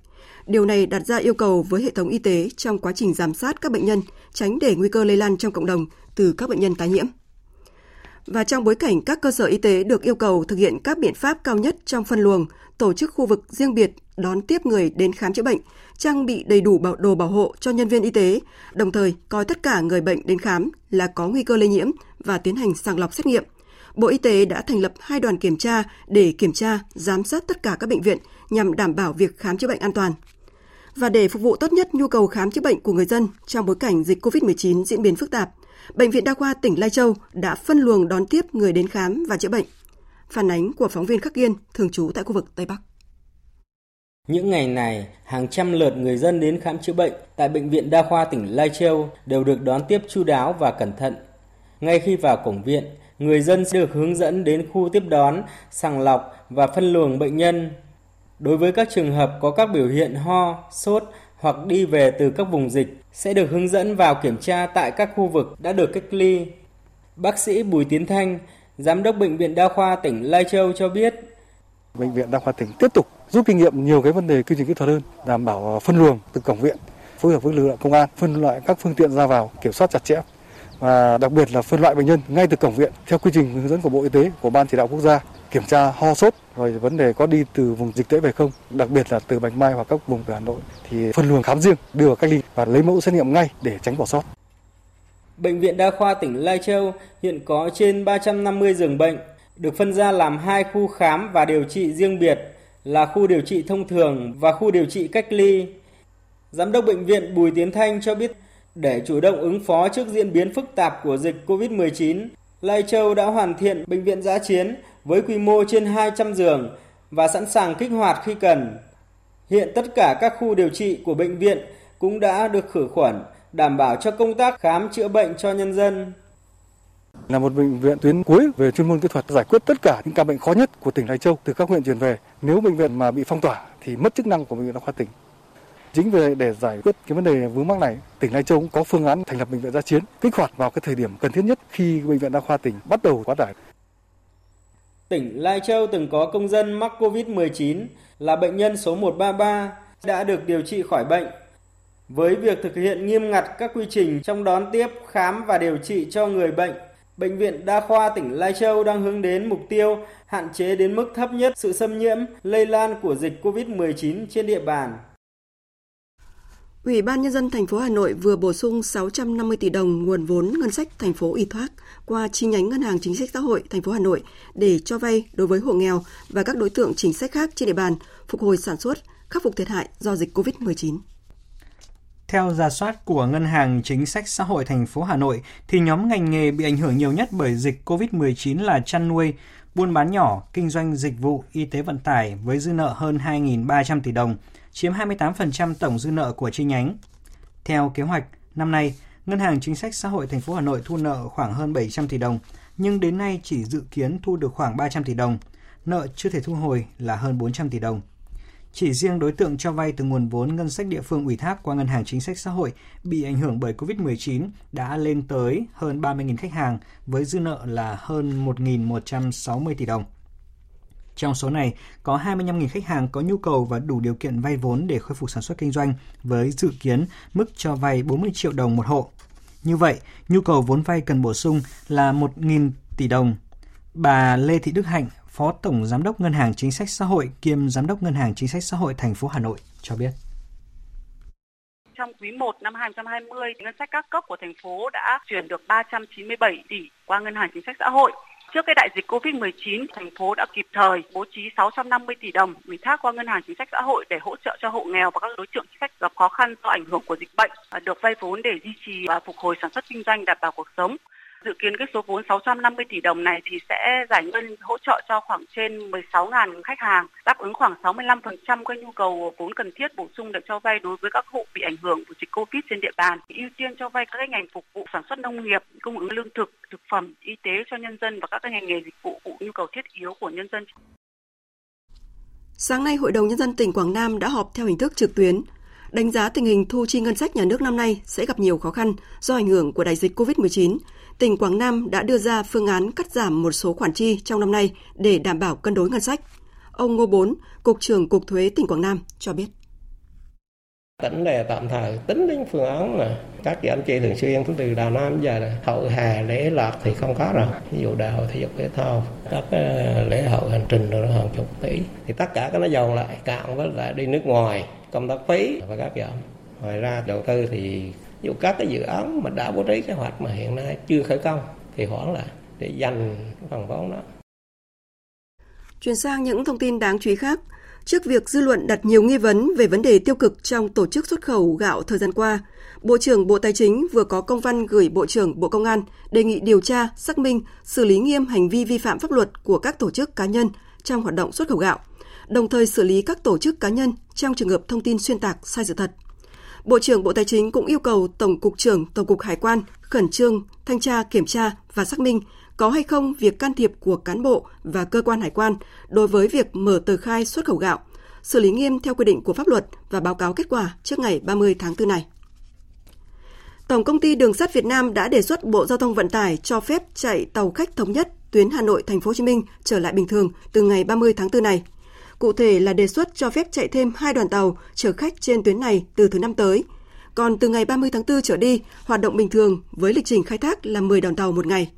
Điều này đặt ra yêu cầu với hệ thống y tế trong quá trình giám sát các bệnh nhân, tránh để nguy cơ lây lan trong cộng đồng từ các bệnh nhân tái nhiễm. Và trong bối cảnh các cơ sở y tế được yêu cầu thực hiện các biện pháp cao nhất trong phân luồng, tổ chức khu vực riêng biệt đón tiếp người đến khám chữa bệnh, trang bị đầy đủ bảo đồ bảo hộ cho nhân viên y tế, đồng thời coi tất cả người bệnh đến khám là có nguy cơ lây nhiễm và tiến hành sàng lọc xét nghiệm. Bộ Y tế đã thành lập hai đoàn kiểm tra để kiểm tra, giám sát tất cả các bệnh viện nhằm đảm bảo việc khám chữa bệnh an toàn. Và để phục vụ tốt nhất nhu cầu khám chữa bệnh của người dân trong bối cảnh dịch COVID-19 diễn biến phức tạp, Bệnh viện Đa khoa tỉnh Lai Châu đã phân luồng đón tiếp người đến khám và chữa bệnh. Phản ánh của phóng viên Khắc Yên, thường trú tại khu vực Tây Bắc. Những ngày này, hàng trăm lượt người dân đến khám chữa bệnh tại Bệnh viện Đa khoa tỉnh Lai Châu đều được đón tiếp chu đáo và cẩn thận. Ngay khi vào cổng viện, người dân sẽ được hướng dẫn đến khu tiếp đón, sàng lọc và phân luồng bệnh nhân. Đối với các trường hợp có các biểu hiện ho, sốt hoặc đi về từ các vùng dịch sẽ được hướng dẫn vào kiểm tra tại các khu vực đã được cách ly. Bác sĩ Bùi Tiến Thanh, Giám đốc Bệnh viện Đa khoa tỉnh Lai Châu cho biết. Bệnh viện Đa khoa tỉnh tiếp tục rút kinh nghiệm nhiều cái vấn đề quy trình kỹ thuật hơn, đảm bảo ờ, phân luồng từ cổng viện, phối hợp với lực lượng công an, phân loại các phương tiện ra vào, kiểm soát chặt chẽ và đặc biệt là phân loại bệnh nhân ngay từ cổng viện theo quy trình hướng dẫn của Bộ Y tế của Ban chỉ đạo quốc gia kiểm tra ho sốt rồi vấn đề có đi từ vùng dịch tễ về không, đặc biệt là từ Bạch Mai hoặc các vùng của Hà Nội thì phân luồng khám riêng đưa vào cách ly và lấy mẫu xét nghiệm ngay để tránh bỏ sót. Bệnh viện Đa khoa tỉnh Lai Châu hiện có trên 350 giường bệnh, được phân ra làm hai khu khám và điều trị riêng biệt là khu điều trị thông thường và khu điều trị cách ly. Giám đốc bệnh viện Bùi Tiến Thanh cho biết để chủ động ứng phó trước diễn biến phức tạp của dịch COVID-19, Lai Châu đã hoàn thiện bệnh viện giã chiến với quy mô trên 200 giường và sẵn sàng kích hoạt khi cần. Hiện tất cả các khu điều trị của bệnh viện cũng đã được khử khuẩn, đảm bảo cho công tác khám chữa bệnh cho nhân dân. Là một bệnh viện tuyến cuối về chuyên môn kỹ thuật giải quyết tất cả những ca bệnh khó nhất của tỉnh Lai Châu từ các huyện chuyển về. Nếu bệnh viện mà bị phong tỏa thì mất chức năng của bệnh viện đa khoa tỉnh. Chính vì để giải quyết cái vấn đề vướng mắc này, tỉnh Lai Châu cũng có phương án thành lập bệnh viện gia chiến, kích hoạt vào cái thời điểm cần thiết nhất khi bệnh viện đa khoa tỉnh bắt đầu quá tải. Tỉnh Lai Châu từng có công dân mắc COVID-19 là bệnh nhân số 133 đã được điều trị khỏi bệnh. Với việc thực hiện nghiêm ngặt các quy trình trong đón tiếp, khám và điều trị cho người bệnh, Bệnh viện Đa khoa tỉnh Lai Châu đang hướng đến mục tiêu hạn chế đến mức thấp nhất sự xâm nhiễm, lây lan của dịch COVID-19 trên địa bàn. Ủy ban nhân dân thành phố Hà Nội vừa bổ sung 650 tỷ đồng nguồn vốn ngân sách thành phố y thoát qua chi nhánh Ngân hàng Chính sách Xã hội thành phố Hà Nội để cho vay đối với hộ nghèo và các đối tượng chính sách khác trên địa bàn phục hồi sản xuất, khắc phục thiệt hại do dịch COVID-19. Theo giả soát của Ngân hàng Chính sách Xã hội thành phố Hà Nội, thì nhóm ngành nghề bị ảnh hưởng nhiều nhất bởi dịch COVID-19 là chăn nuôi, buôn bán nhỏ, kinh doanh dịch vụ, y tế vận tải với dư nợ hơn 2.300 tỷ đồng, chiếm 28% tổng dư nợ của chi nhánh. Theo kế hoạch, năm nay, Ngân hàng Chính sách Xã hội thành phố Hà Nội thu nợ khoảng hơn 700 tỷ đồng, nhưng đến nay chỉ dự kiến thu được khoảng 300 tỷ đồng. Nợ chưa thể thu hồi là hơn 400 tỷ đồng. Chỉ riêng đối tượng cho vay từ nguồn vốn ngân sách địa phương ủy thác qua Ngân hàng Chính sách Xã hội bị ảnh hưởng bởi COVID-19 đã lên tới hơn 30.000 khách hàng với dư nợ là hơn 1.160 tỷ đồng. Trong số này, có 25.000 khách hàng có nhu cầu và đủ điều kiện vay vốn để khôi phục sản xuất kinh doanh với dự kiến mức cho vay 40 triệu đồng một hộ. Như vậy, nhu cầu vốn vay cần bổ sung là 1.000 tỷ đồng. Bà Lê Thị Đức Hạnh, Phó Tổng Giám đốc Ngân hàng Chính sách Xã hội kiêm Giám đốc Ngân hàng Chính sách Xã hội thành phố Hà Nội cho biết trong quý 1 năm 2020, ngân sách các cấp của thành phố đã chuyển được 397 tỷ qua ngân hàng chính sách xã hội. Trước cái đại dịch Covid-19, thành phố đã kịp thời bố trí 650 tỷ đồng ủy thác qua ngân hàng chính sách xã hội để hỗ trợ cho hộ nghèo và các đối tượng chính sách gặp khó khăn do ảnh hưởng của dịch bệnh, được vay vốn để duy trì và phục hồi sản xuất kinh doanh đảm bảo cuộc sống. Dự kiến cái số vốn 650 tỷ đồng này thì sẽ giải ngân hỗ trợ cho khoảng trên 16.000 khách hàng, đáp ứng khoảng 65% cái nhu cầu vốn cần thiết bổ sung để cho vay đối với các hộ bị ảnh hưởng của dịch Covid trên địa bàn. Ưu tiên cho vay các ngành phục vụ sản xuất nông nghiệp, cung ứng lương thực phẩm, y tế cho nhân dân và các ngành nghề dịch vụ phụ nhu cầu thiết yếu của nhân dân. Sáng nay, Hội đồng Nhân dân tỉnh Quảng Nam đã họp theo hình thức trực tuyến đánh giá tình hình thu chi ngân sách nhà nước năm nay sẽ gặp nhiều khó khăn do ảnh hưởng của đại dịch COVID-19, tỉnh Quảng Nam đã đưa ra phương án cắt giảm một số khoản chi trong năm nay để đảm bảo cân đối ngân sách. Ông Ngô Bốn, Cục trưởng Cục Thuế tỉnh Quảng Nam cho biết. Tỉnh này tạm thời tính đến phương án là các anh chi thường xuyên từ đà nam giờ là hậu hè, lễ lạc thì không có rồi ví dụ đại hội thể dục thể thao, các ờ, lễ hội hành trình rồi hàng chục tỷ thì tất cả cái nó dồn lại, cạn với lại đi nước ngoài, công tác phí và các giảm ngoài ra đầu tư thì dù các cái dự án mà đã bố trí kế hoạch mà hiện nay chưa khởi công thì hoãn lại để dành phần vốn đó. Chuyển sang những thông tin đáng chú ý khác. Trước việc dư luận đặt nhiều nghi vấn về vấn đề tiêu cực trong tổ chức xuất khẩu gạo thời gian qua, Bộ trưởng Bộ Tài chính vừa có công văn gửi Bộ trưởng Bộ Công an đề nghị điều tra, xác minh, xử lý nghiêm hành vi vi phạm pháp luật của các tổ chức cá nhân trong hoạt động xuất khẩu gạo, đồng thời xử lý các tổ chức cá nhân trong trường hợp thông tin xuyên tạc sai sự thật. Bộ trưởng Bộ Tài chính cũng yêu cầu Tổng cục trưởng Tổng cục Hải quan khẩn trương thanh tra, kiểm tra và xác minh có hay không việc can thiệp của cán bộ và cơ quan hải quan đối với việc mở tờ khai xuất khẩu gạo, xử lý nghiêm theo quy định của pháp luật và báo cáo kết quả trước ngày 30 tháng 4 này. Tổng công ty Đường sắt Việt Nam đã đề xuất Bộ Giao thông Vận tải cho phép chạy tàu khách thống nhất tuyến Hà Nội Thành phố Hồ Chí Minh trở lại bình thường từ ngày 30 tháng 4 này. Cụ thể là đề xuất cho phép chạy thêm hai đoàn tàu chở khách trên tuyến này từ thứ năm tới. Còn từ ngày 30 tháng 4 trở đi, hoạt động bình thường với lịch trình khai thác là 10 đoàn tàu một ngày.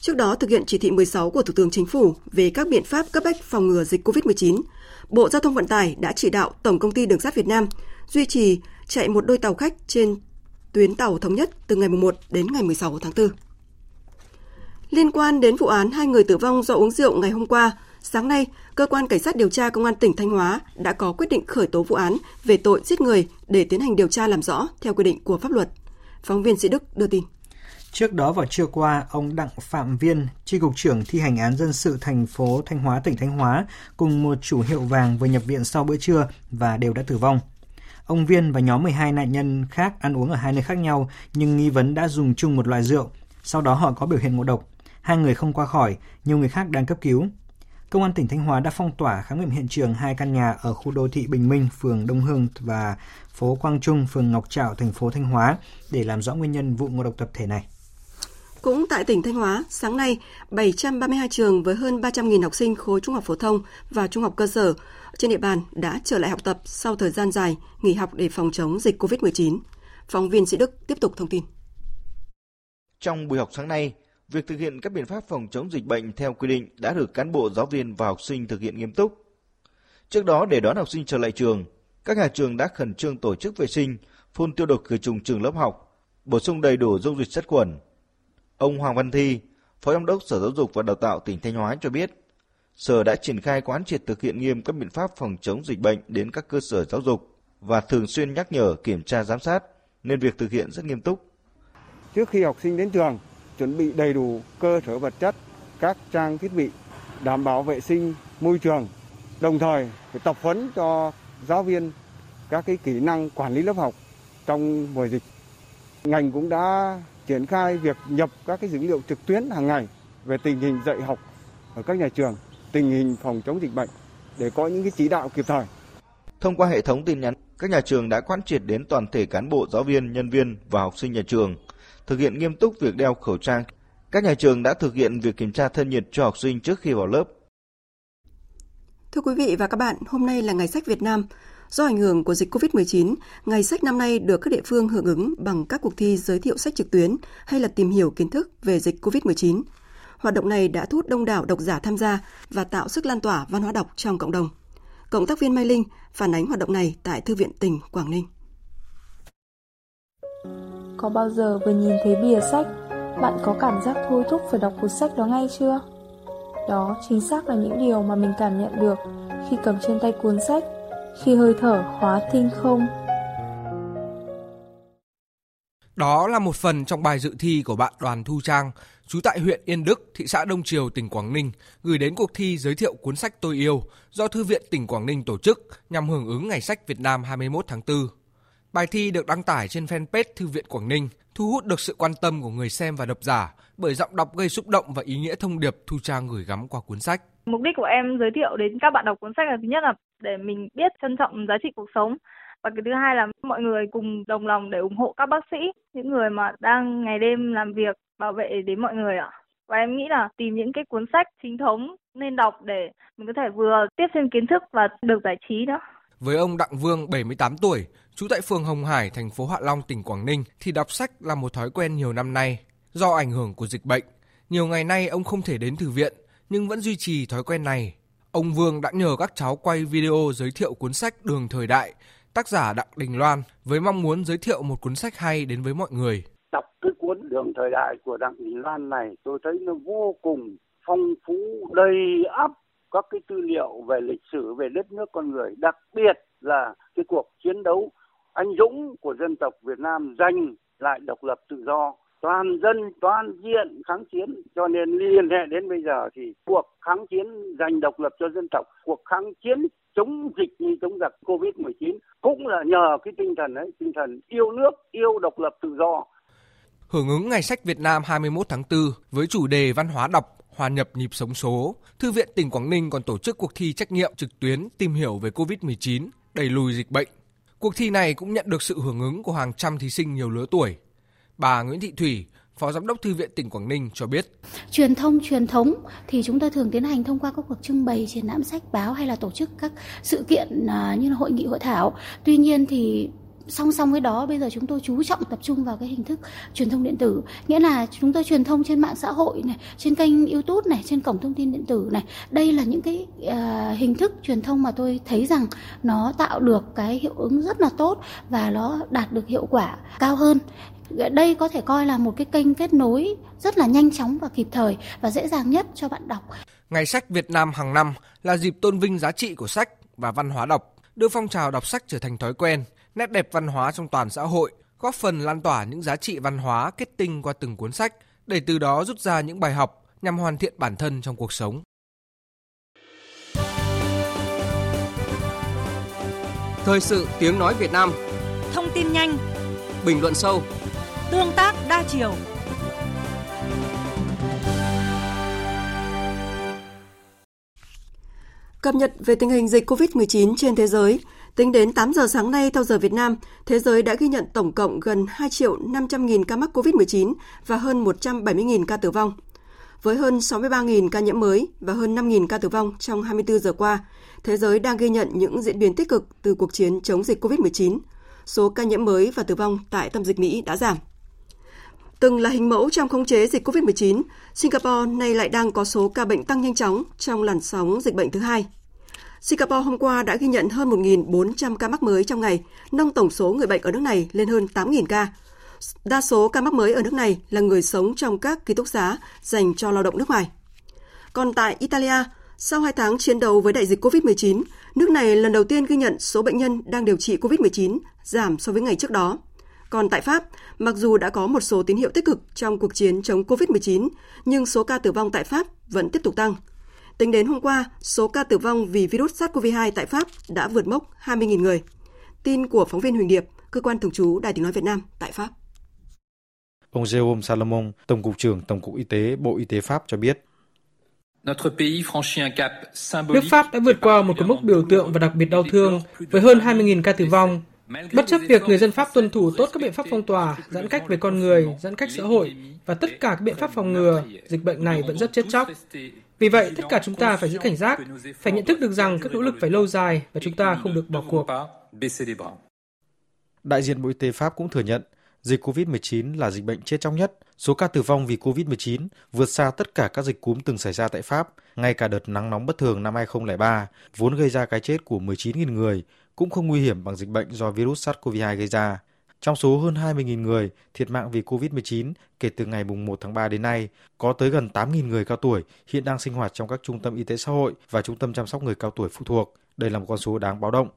Trước đó, thực hiện chỉ thị 16 của Thủ tướng Chính phủ về các biện pháp cấp bách phòng ngừa dịch COVID-19, Bộ Giao thông Vận tải đã chỉ đạo Tổng công ty Đường sắt Việt Nam duy trì chạy một đôi tàu khách trên tuyến tàu thống nhất từ ngày 1 đến ngày 16 tháng 4. Liên quan đến vụ án hai người tử vong do uống rượu ngày hôm qua, sáng nay, cơ quan cảnh sát điều tra công an tỉnh Thanh Hóa đã có quyết định khởi tố vụ án về tội giết người để tiến hành điều tra làm rõ theo quy định của pháp luật. Phóng viên Sĩ Đức đưa tin. Trước đó vào trưa qua, ông Đặng Phạm Viên, tri cục trưởng thi hành án dân sự thành phố Thanh Hóa, tỉnh Thanh Hóa, cùng một chủ hiệu vàng vừa nhập viện sau bữa trưa và đều đã tử vong. Ông Viên và nhóm 12 nạn nhân khác ăn uống ở hai nơi khác nhau nhưng nghi vấn đã dùng chung một loại rượu. Sau đó họ có biểu hiện ngộ độc. Hai người không qua khỏi, nhiều người khác đang cấp cứu. Công an tỉnh Thanh Hóa đã phong tỏa khám nghiệm hiện trường hai căn nhà ở khu đô thị Bình Minh, phường Đông Hương và phố Quang Trung, phường Ngọc Trạo, thành phố Thanh Hóa để làm rõ nguyên nhân vụ ngộ độc tập thể này. Cũng tại tỉnh Thanh Hóa, sáng nay, 732 trường với hơn 300.000 học sinh khối trung học phổ thông và trung học cơ sở trên địa bàn đã trở lại học tập sau thời gian dài nghỉ học để phòng chống dịch COVID-19. Phóng viên Sĩ Đức tiếp tục thông tin. Trong buổi học sáng nay, việc thực hiện các biện pháp phòng chống dịch bệnh theo quy định đã được cán bộ, giáo viên và học sinh thực hiện nghiêm túc. Trước đó, để đón học sinh trở lại trường, các nhà trường đã khẩn trương tổ chức vệ sinh, phun tiêu độc khử trùng trường lớp học, bổ sung đầy đủ dung dịch sát khuẩn. Ông Hoàng Văn Thi, Phó Giám đốc Sở Giáo dục và Đào tạo tỉnh Thanh Hóa cho biết, Sở đã triển khai quán triệt thực hiện nghiêm các biện pháp phòng chống dịch bệnh đến các cơ sở giáo dục và thường xuyên nhắc nhở kiểm tra giám sát, nên việc thực hiện rất nghiêm túc. Trước khi học sinh đến trường, chuẩn bị đầy đủ cơ sở vật chất, các trang thiết bị, đảm bảo vệ sinh môi trường, đồng thời phải tập huấn cho giáo viên các cái kỹ năng quản lý lớp học trong mùa dịch. Ngành cũng đã triển khai việc nhập các cái dữ liệu trực tuyến hàng ngày về tình hình dạy học ở các nhà trường, tình hình phòng chống dịch bệnh để có những cái chỉ đạo kịp thời. Thông qua hệ thống tin nhắn, các nhà trường đã quán triệt đến toàn thể cán bộ, giáo viên, nhân viên và học sinh nhà trường thực hiện nghiêm túc việc đeo khẩu trang. Các nhà trường đã thực hiện việc kiểm tra thân nhiệt cho học sinh trước khi vào lớp. Thưa quý vị và các bạn, hôm nay là ngày sách Việt Nam. Do ảnh hưởng của dịch COVID-19, ngày sách năm nay được các địa phương hưởng ứng bằng các cuộc thi giới thiệu sách trực tuyến hay là tìm hiểu kiến thức về dịch COVID-19. Hoạt động này đã thu hút đông đảo độc giả tham gia và tạo sức lan tỏa văn hóa đọc trong cộng đồng. Cộng tác viên Mai Linh phản ánh hoạt động này tại Thư viện tỉnh Quảng Ninh. Có bao giờ vừa nhìn thấy bìa sách, bạn có cảm giác thôi thúc phải đọc cuốn sách đó ngay chưa? Đó chính xác là những điều mà mình cảm nhận được khi cầm trên tay cuốn sách, khi hơi thở hóa tinh không. Đó là một phần trong bài dự thi của bạn Đoàn Thu Trang, trú tại huyện Yên Đức, thị xã Đông Triều, tỉnh Quảng Ninh, gửi đến cuộc thi giới thiệu cuốn sách tôi yêu do Thư viện tỉnh Quảng Ninh tổ chức nhằm hưởng ứng Ngày sách Việt Nam 21 tháng 4. Bài thi được đăng tải trên fanpage Thư viện Quảng Ninh, thu hút được sự quan tâm của người xem và độc giả bởi giọng đọc gây xúc động và ý nghĩa thông điệp Thu Trang gửi gắm qua cuốn sách. Mục đích của em giới thiệu đến các bạn đọc cuốn sách là thứ nhất là để mình biết trân trọng giá trị cuộc sống và cái thứ hai là mọi người cùng đồng lòng để ủng hộ các bác sĩ những người mà đang ngày đêm làm việc bảo vệ đến mọi người ạ và em nghĩ là tìm những cái cuốn sách chính thống nên đọc để mình có thể vừa tiếp thêm kiến thức và được giải trí nữa với ông Đặng Vương 78 tuổi, trú tại phường Hồng Hải, thành phố Hạ Long, tỉnh Quảng Ninh thì đọc sách là một thói quen nhiều năm nay. Do ảnh hưởng của dịch bệnh, nhiều ngày nay ông không thể đến thư viện nhưng vẫn duy trì thói quen này. Ông Vương đã nhờ các cháu quay video giới thiệu cuốn sách Đường thời đại tác giả Đặng Đình Loan với mong muốn giới thiệu một cuốn sách hay đến với mọi người. Đọc cái cuốn Đường thời đại của Đặng Đình Loan này tôi thấy nó vô cùng phong phú, đầy ắp các cái tư liệu về lịch sử, về đất nước con người, đặc biệt là cái cuộc chiến đấu anh dũng của dân tộc Việt Nam giành lại độc lập tự do toàn dân toàn diện kháng chiến cho nên liên hệ đến bây giờ thì cuộc kháng chiến giành độc lập cho dân tộc cuộc kháng chiến chống dịch như chống giặc covid 19 cũng là nhờ cái tinh thần ấy tinh thần yêu nước yêu độc lập tự do Hưởng ứng Ngày sách Việt Nam 21 tháng 4 với chủ đề văn hóa đọc hòa nhập nhịp sống số, Thư viện tỉnh Quảng Ninh còn tổ chức cuộc thi trách nhiệm trực tuyến tìm hiểu về COVID-19, đẩy lùi dịch bệnh. Cuộc thi này cũng nhận được sự hưởng ứng của hàng trăm thí sinh nhiều lứa tuổi. Bà Nguyễn Thị Thủy, Phó Giám đốc Thư viện tỉnh Quảng Ninh cho biết. Truyền thông truyền thống thì chúng ta thường tiến hành thông qua các cuộc trưng bày, triển lãm sách báo hay là tổ chức các sự kiện à, như là hội nghị hội thảo. Tuy nhiên thì song song với đó bây giờ chúng tôi chú trọng tập trung vào cái hình thức truyền thông điện tử nghĩa là chúng tôi truyền thông trên mạng xã hội này trên kênh youtube này trên cổng thông tin điện tử này đây là những cái uh, hình thức truyền thông mà tôi thấy rằng nó tạo được cái hiệu ứng rất là tốt và nó đạt được hiệu quả cao hơn đây có thể coi là một cái kênh kết nối rất là nhanh chóng và kịp thời và dễ dàng nhất cho bạn đọc. Ngày sách Việt Nam hàng năm là dịp tôn vinh giá trị của sách và văn hóa đọc, đưa phong trào đọc sách trở thành thói quen, nét đẹp văn hóa trong toàn xã hội, góp phần lan tỏa những giá trị văn hóa kết tinh qua từng cuốn sách, để từ đó rút ra những bài học nhằm hoàn thiện bản thân trong cuộc sống. Thời sự tiếng nói Việt Nam Thông tin nhanh Bình luận sâu Tương tác đa chiều Cập nhật về tình hình dịch COVID-19 trên thế giới, tính đến 8 giờ sáng nay theo giờ Việt Nam, thế giới đã ghi nhận tổng cộng gần 2 triệu 500 nghìn ca mắc COVID-19 và hơn 170 nghìn ca tử vong. Với hơn 63.000 ca nhiễm mới và hơn 5.000 ca tử vong trong 24 giờ qua, thế giới đang ghi nhận những diễn biến tích cực từ cuộc chiến chống dịch COVID-19. Số ca nhiễm mới và tử vong tại tâm dịch Mỹ đã giảm. Từng là hình mẫu trong khống chế dịch COVID-19, Singapore nay lại đang có số ca bệnh tăng nhanh chóng trong làn sóng dịch bệnh thứ hai. Singapore hôm qua đã ghi nhận hơn 1.400 ca mắc mới trong ngày, nâng tổng số người bệnh ở nước này lên hơn 8.000 ca. Đa số ca mắc mới ở nước này là người sống trong các ký túc xá dành cho lao động nước ngoài. Còn tại Italia, sau 2 tháng chiến đấu với đại dịch COVID-19, nước này lần đầu tiên ghi nhận số bệnh nhân đang điều trị COVID-19 giảm so với ngày trước đó. Còn tại Pháp, mặc dù đã có một số tín hiệu tích cực trong cuộc chiến chống COVID-19, nhưng số ca tử vong tại Pháp vẫn tiếp tục tăng. Tính đến hôm qua, số ca tử vong vì virus SARS-CoV-2 tại Pháp đã vượt mốc 20.000 người. Tin của phóng viên Huỳnh Điệp, cơ quan thường trú Đài tiếng nói Việt Nam tại Pháp. Ông Jérôme Salomon, Tổng cục trưởng Tổng cục Y tế Bộ Y tế Pháp cho biết. Nước Pháp đã vượt qua một cột mốc biểu tượng và đặc biệt đau thương với hơn 20.000 ca tử vong Bất chấp việc người dân Pháp tuân thủ tốt các biện pháp phong tỏa, giãn cách về con người, giãn cách xã hội và tất cả các biện pháp phòng ngừa, dịch bệnh này vẫn rất chết chóc. Vì vậy, tất cả chúng ta phải giữ cảnh giác, phải nhận thức được rằng các nỗ lực phải lâu dài và chúng ta không được bỏ cuộc. Đại diện Bộ Y tế Pháp cũng thừa nhận Dịch COVID-19 là dịch bệnh chết chóc nhất, số ca tử vong vì COVID-19 vượt xa tất cả các dịch cúm từng xảy ra tại Pháp, ngay cả đợt nắng nóng bất thường năm 2003, vốn gây ra cái chết của 19.000 người, cũng không nguy hiểm bằng dịch bệnh do virus SARS-CoV-2 gây ra. Trong số hơn 20.000 người thiệt mạng vì COVID-19 kể từ ngày 1 tháng 3 đến nay, có tới gần 8.000 người cao tuổi hiện đang sinh hoạt trong các trung tâm y tế xã hội và trung tâm chăm sóc người cao tuổi phụ thuộc. Đây là một con số đáng báo động.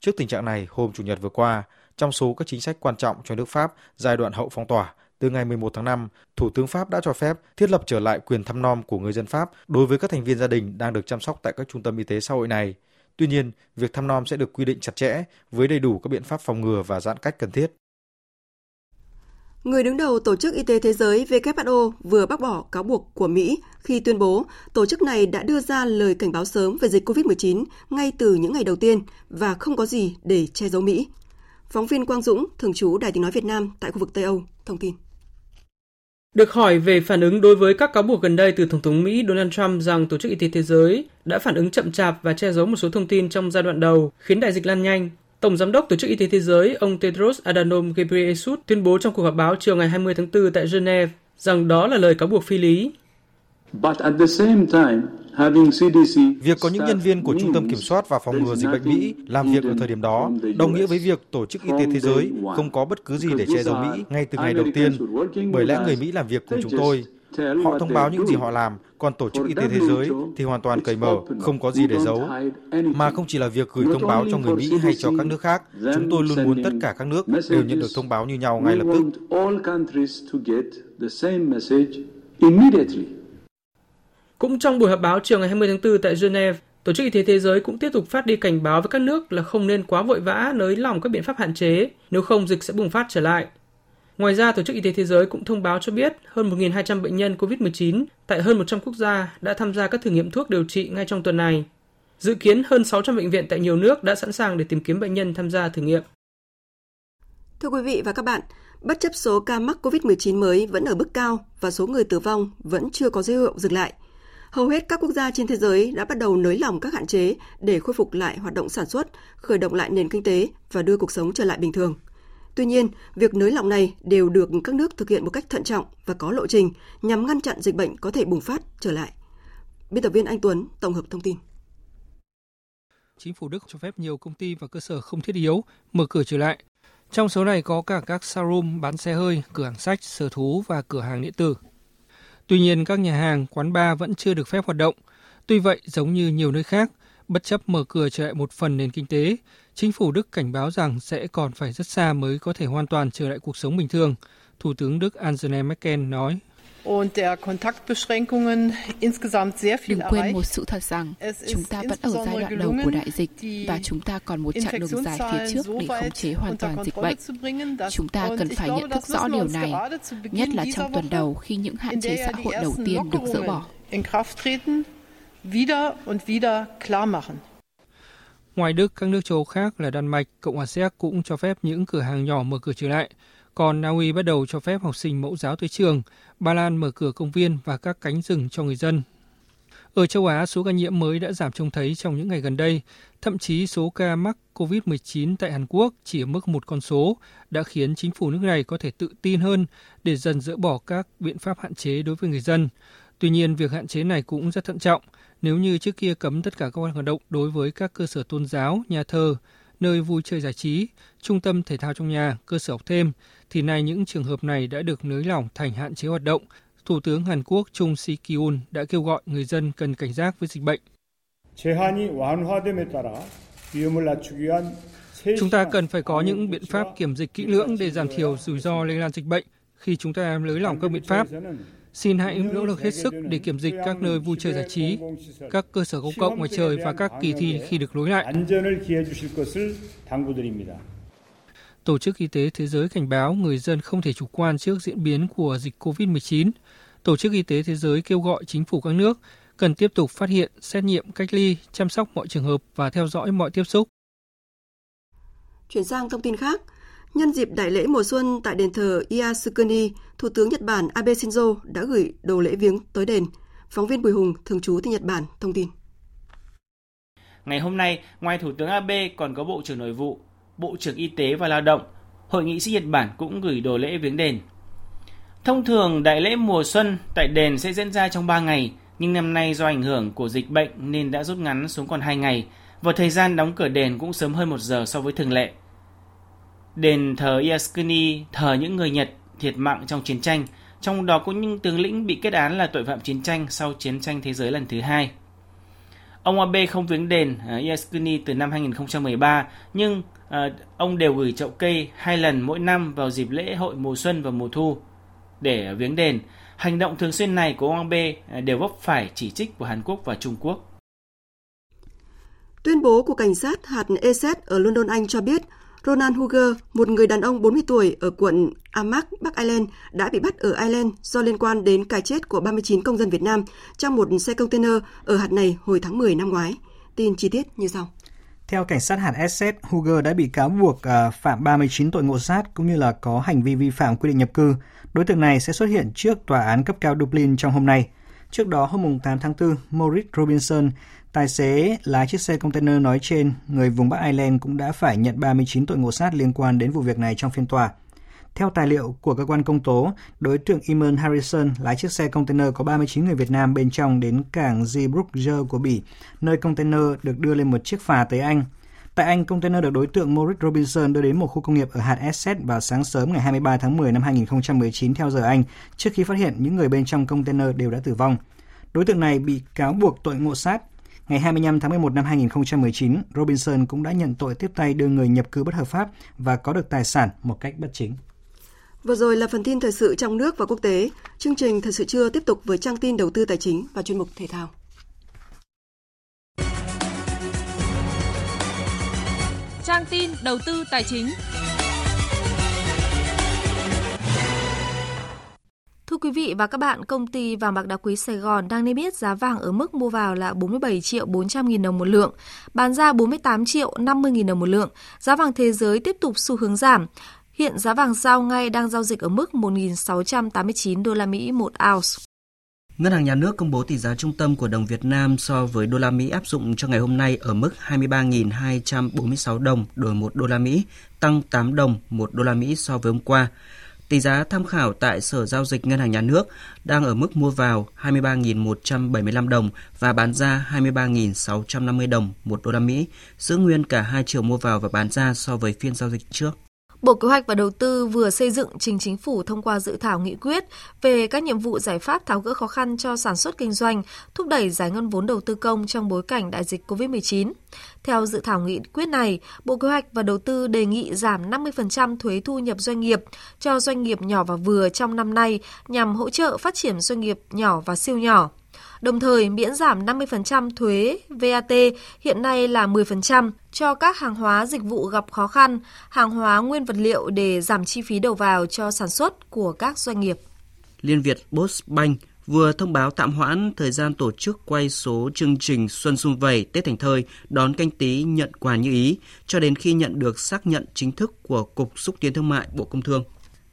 Trước tình trạng này, hôm Chủ nhật vừa qua, trong số các chính sách quan trọng cho nước Pháp giai đoạn hậu phong tỏa, từ ngày 11 tháng 5, Thủ tướng Pháp đã cho phép thiết lập trở lại quyền thăm nom của người dân Pháp đối với các thành viên gia đình đang được chăm sóc tại các trung tâm y tế xã hội này. Tuy nhiên, việc thăm nom sẽ được quy định chặt chẽ với đầy đủ các biện pháp phòng ngừa và giãn cách cần thiết. Người đứng đầu Tổ chức Y tế Thế giới WHO vừa bác bỏ cáo buộc của Mỹ khi tuyên bố tổ chức này đã đưa ra lời cảnh báo sớm về dịch COVID-19 ngay từ những ngày đầu tiên và không có gì để che giấu Mỹ. Phóng viên Quang Dũng, thường trú Đài tiếng nói Việt Nam tại khu vực Tây Âu, thông tin. Được hỏi về phản ứng đối với các cáo buộc gần đây từ Tổng thống Mỹ Donald Trump rằng Tổ chức Y tế Thế giới đã phản ứng chậm chạp và che giấu một số thông tin trong giai đoạn đầu, khiến đại dịch lan nhanh, Tổng Giám đốc Tổ chức Y tế Thế giới ông Tedros Adhanom Ghebreyesus tuyên bố trong cuộc họp báo chiều ngày 20 tháng 4 tại Geneva rằng đó là lời cáo buộc phi lý. Việc có những nhân viên của Trung tâm Kiểm soát và Phòng ngừa Dịch bệnh Mỹ làm việc ở thời điểm đó đồng nghĩa với việc Tổ chức Y tế Thế giới không có bất cứ gì để che giấu Mỹ ngay từ ngày đầu tiên, bởi lẽ người Mỹ làm việc cùng chúng tôi. Họ thông báo những gì họ làm, còn Tổ chức Y tế Thế giới thì hoàn toàn cởi mở, không có gì để giấu. Mà không chỉ là việc gửi thông báo cho người Mỹ hay cho các nước khác, chúng tôi luôn muốn tất cả các nước đều nhận được thông báo như nhau ngay lập tức. Cũng trong buổi họp báo chiều ngày 20 tháng 4 tại Geneva, Tổ chức Y tế Thế giới cũng tiếp tục phát đi cảnh báo với các nước là không nên quá vội vã nới lỏng các biện pháp hạn chế, nếu không dịch sẽ bùng phát trở lại. Ngoài ra, Tổ chức Y tế Thế giới cũng thông báo cho biết hơn 1.200 bệnh nhân COVID-19 tại hơn 100 quốc gia đã tham gia các thử nghiệm thuốc điều trị ngay trong tuần này. Dự kiến hơn 600 bệnh viện tại nhiều nước đã sẵn sàng để tìm kiếm bệnh nhân tham gia thử nghiệm. Thưa quý vị và các bạn, bất chấp số ca mắc COVID-19 mới vẫn ở mức cao và số người tử vong vẫn chưa có dấu hiệu dừng lại – Hầu hết các quốc gia trên thế giới đã bắt đầu nới lỏng các hạn chế để khôi phục lại hoạt động sản xuất, khởi động lại nền kinh tế và đưa cuộc sống trở lại bình thường. Tuy nhiên, việc nới lỏng này đều được các nước thực hiện một cách thận trọng và có lộ trình nhằm ngăn chặn dịch bệnh có thể bùng phát trở lại. Biên tập viên Anh Tuấn tổng hợp thông tin. Chính phủ Đức cho phép nhiều công ty và cơ sở không thiết yếu mở cửa trở lại. Trong số này có cả các showroom bán xe hơi, cửa hàng sách, sở thú và cửa hàng điện tử. Tuy nhiên, các nhà hàng, quán bar vẫn chưa được phép hoạt động. Tuy vậy, giống như nhiều nơi khác, bất chấp mở cửa trở lại một phần nền kinh tế, chính phủ Đức cảnh báo rằng sẽ còn phải rất xa mới có thể hoàn toàn trở lại cuộc sống bình thường. Thủ tướng Đức Angela Merkel nói. Đừng quên một sự thật rằng chúng ta vẫn ở giai đoạn đầu của đại dịch và chúng ta còn một chặng đường dài phía trước để khống chế hoàn toàn dịch bệnh. Chúng ta cần phải nhận thức rõ điều này, nhất là trong tuần đầu khi những hạn chế xã hội đầu tiên được dỡ bỏ. Ngoài Đức, các nước châu Âu khác là Đan Mạch, Cộng hòa Séc cũng cho phép những cửa hàng nhỏ mở cửa trở lại. Còn Na Uy bắt đầu cho phép học sinh mẫu giáo tới trường, Ba Lan mở cửa công viên và các cánh rừng cho người dân. Ở châu Á, số ca nhiễm mới đã giảm trông thấy trong những ngày gần đây. Thậm chí số ca mắc COVID-19 tại Hàn Quốc chỉ ở mức một con số đã khiến chính phủ nước này có thể tự tin hơn để dần dỡ bỏ các biện pháp hạn chế đối với người dân. Tuy nhiên, việc hạn chế này cũng rất thận trọng. Nếu như trước kia cấm tất cả các hoạt động đối với các cơ sở tôn giáo, nhà thờ, nơi vui chơi giải trí, trung tâm thể thao trong nhà, cơ sở học thêm, thì nay những trường hợp này đã được nới lỏng thành hạn chế hoạt động. Thủ tướng Hàn Quốc Chung Si Kyun đã kêu gọi người dân cần cảnh giác với dịch bệnh. Chúng ta cần phải có những biện pháp kiểm dịch kỹ lưỡng để giảm thiểu rủi ro lây lan dịch bệnh khi chúng ta nới lỏng các biện pháp. Xin hãy nỗ lực hết sức để kiểm dịch các nơi vui chơi giải trí, các cơ sở công cộng ngoài trời và các kỳ thi khi được nối lại. Tổ chức Y tế Thế giới cảnh báo người dân không thể chủ quan trước diễn biến của dịch COVID-19. Tổ chức Y tế Thế giới kêu gọi chính phủ các nước cần tiếp tục phát hiện, xét nghiệm, cách ly, chăm sóc mọi trường hợp và theo dõi mọi tiếp xúc. Chuyển sang thông tin khác, Nhân dịp đại lễ mùa xuân tại đền thờ Yasukuni, Thủ tướng Nhật Bản Abe Shinzo đã gửi đồ lễ viếng tới đền. Phóng viên Bùi Hùng, thường trú tại Nhật Bản, thông tin. Ngày hôm nay, ngoài Thủ tướng Abe còn có Bộ trưởng Nội vụ, Bộ trưởng Y tế và Lao động, Hội nghị sĩ Nhật Bản cũng gửi đồ lễ viếng đền. Thông thường đại lễ mùa xuân tại đền sẽ diễn ra trong 3 ngày, nhưng năm nay do ảnh hưởng của dịch bệnh nên đã rút ngắn xuống còn 2 ngày và thời gian đóng cửa đền cũng sớm hơn một giờ so với thường lệ. Đền thờ Yasukuni thờ những người Nhật thiệt mạng trong chiến tranh, trong đó có những tướng lĩnh bị kết án là tội phạm chiến tranh sau chiến tranh thế giới lần thứ hai. Ông Abe không viếng đền à, Yasukuni từ năm 2013, nhưng À, ông đều gửi chậu cây hai lần mỗi năm vào dịp lễ hội mùa xuân và mùa thu để viếng đền. Hành động thường xuyên này của ông Abe à, đều vấp phải chỉ trích của Hàn Quốc và Trung Quốc. Tuyên bố của cảnh sát hạt Essex ở London, Anh cho biết Ronald Huger, một người đàn ông 40 tuổi ở quận Armagh, Bắc Ireland, đã bị bắt ở Ireland do liên quan đến cái chết của 39 công dân Việt Nam trong một xe container ở hạt này hồi tháng 10 năm ngoái. Tin chi tiết như sau. Theo cảnh sát hạt Essex, Huger đã bị cáo buộc à, phạm 39 tội ngộ sát cũng như là có hành vi vi phạm quy định nhập cư. Đối tượng này sẽ xuất hiện trước tòa án cấp cao Dublin trong hôm nay. Trước đó, hôm 8 tháng 4, Maurice Robinson, Tài xế lái chiếc xe container nói trên, người vùng Bắc Ireland cũng đã phải nhận 39 tội ngộ sát liên quan đến vụ việc này trong phiên tòa. Theo tài liệu của cơ quan công tố, đối tượng Eamon Harrison lái chiếc xe container có 39 người Việt Nam bên trong đến cảng Zeebrugge của Bỉ, nơi container được đưa lên một chiếc phà tới Anh. Tại Anh, container được đối tượng Maurice Robinson đưa đến một khu công nghiệp ở hạt Essex vào sáng sớm ngày 23 tháng 10 năm 2019 theo giờ Anh, trước khi phát hiện những người bên trong container đều đã tử vong. Đối tượng này bị cáo buộc tội ngộ sát, Ngày 25 tháng 11 năm 2019, Robinson cũng đã nhận tội tiếp tay đưa người nhập cư bất hợp pháp và có được tài sản một cách bất chính. Vừa rồi là phần tin thời sự trong nước và quốc tế. Chương trình Thời sự trưa tiếp tục với trang tin đầu tư tài chính và chuyên mục thể thao. Trang tin đầu tư tài chính. Thưa quý vị và các bạn, công ty vàng bạc đá quý Sài Gòn đang niêm yết giá vàng ở mức mua vào là 47 triệu 400 nghìn đồng một lượng, bán ra 48 triệu 50 nghìn đồng một lượng. Giá vàng thế giới tiếp tục xu hướng giảm. Hiện giá vàng giao ngay đang giao dịch ở mức 1.689 đô la Mỹ một ounce. Ngân hàng Nhà nước công bố tỷ giá trung tâm của đồng Việt Nam so với đô la Mỹ áp dụng cho ngày hôm nay ở mức 23.246 đồng đổi 1 đô la Mỹ, tăng 8 đồng 1 đô la Mỹ so với hôm qua. Tỷ giá tham khảo tại Sở Giao dịch Ngân hàng Nhà nước đang ở mức mua vào 23.175 đồng và bán ra 23.650 đồng 1 đô la Mỹ, giữ nguyên cả hai chiều mua vào và bán ra so với phiên giao dịch trước. Bộ Kế hoạch và Đầu tư vừa xây dựng trình chính phủ thông qua dự thảo nghị quyết về các nhiệm vụ giải pháp tháo gỡ khó khăn cho sản xuất kinh doanh, thúc đẩy giải ngân vốn đầu tư công trong bối cảnh đại dịch COVID-19. Theo dự thảo nghị quyết này, Bộ Kế hoạch và Đầu tư đề nghị giảm 50% thuế thu nhập doanh nghiệp cho doanh nghiệp nhỏ và vừa trong năm nay nhằm hỗ trợ phát triển doanh nghiệp nhỏ và siêu nhỏ. Đồng thời miễn giảm 50% thuế VAT hiện nay là 10% cho các hàng hóa dịch vụ gặp khó khăn, hàng hóa nguyên vật liệu để giảm chi phí đầu vào cho sản xuất của các doanh nghiệp. Liên Việt Postbank vừa thông báo tạm hoãn thời gian tổ chức quay số chương trình Xuân Xuân Vầy Tết Thành Thơi đón canh tí nhận quà như ý cho đến khi nhận được xác nhận chính thức của Cục Xúc tiến Thương mại Bộ Công Thương.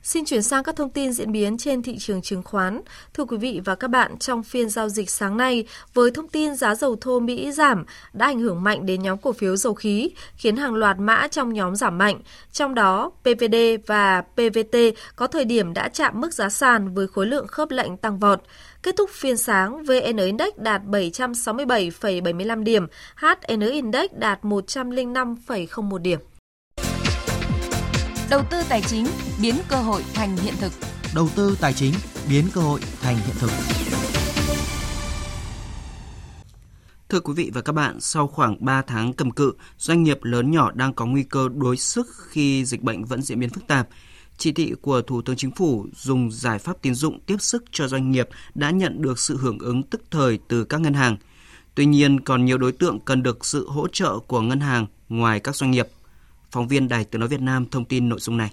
Xin chuyển sang các thông tin diễn biến trên thị trường chứng khoán. Thưa quý vị và các bạn, trong phiên giao dịch sáng nay, với thông tin giá dầu thô Mỹ giảm đã ảnh hưởng mạnh đến nhóm cổ phiếu dầu khí, khiến hàng loạt mã trong nhóm giảm mạnh. Trong đó, PVD và PVT có thời điểm đã chạm mức giá sàn với khối lượng khớp lệnh tăng vọt. Kết thúc phiên sáng, VN Index đạt 767,75 điểm, HN Index đạt 105,01 điểm. Đầu tư tài chính biến cơ hội thành hiện thực. Đầu tư tài chính biến cơ hội thành hiện thực. Thưa quý vị và các bạn, sau khoảng 3 tháng cầm cự, doanh nghiệp lớn nhỏ đang có nguy cơ đối sức khi dịch bệnh vẫn diễn biến phức tạp. Chỉ thị của Thủ tướng Chính phủ dùng giải pháp tín dụng tiếp sức cho doanh nghiệp đã nhận được sự hưởng ứng tức thời từ các ngân hàng. Tuy nhiên, còn nhiều đối tượng cần được sự hỗ trợ của ngân hàng ngoài các doanh nghiệp. Phóng viên Đài Tiếng Nói Việt Nam thông tin nội dung này.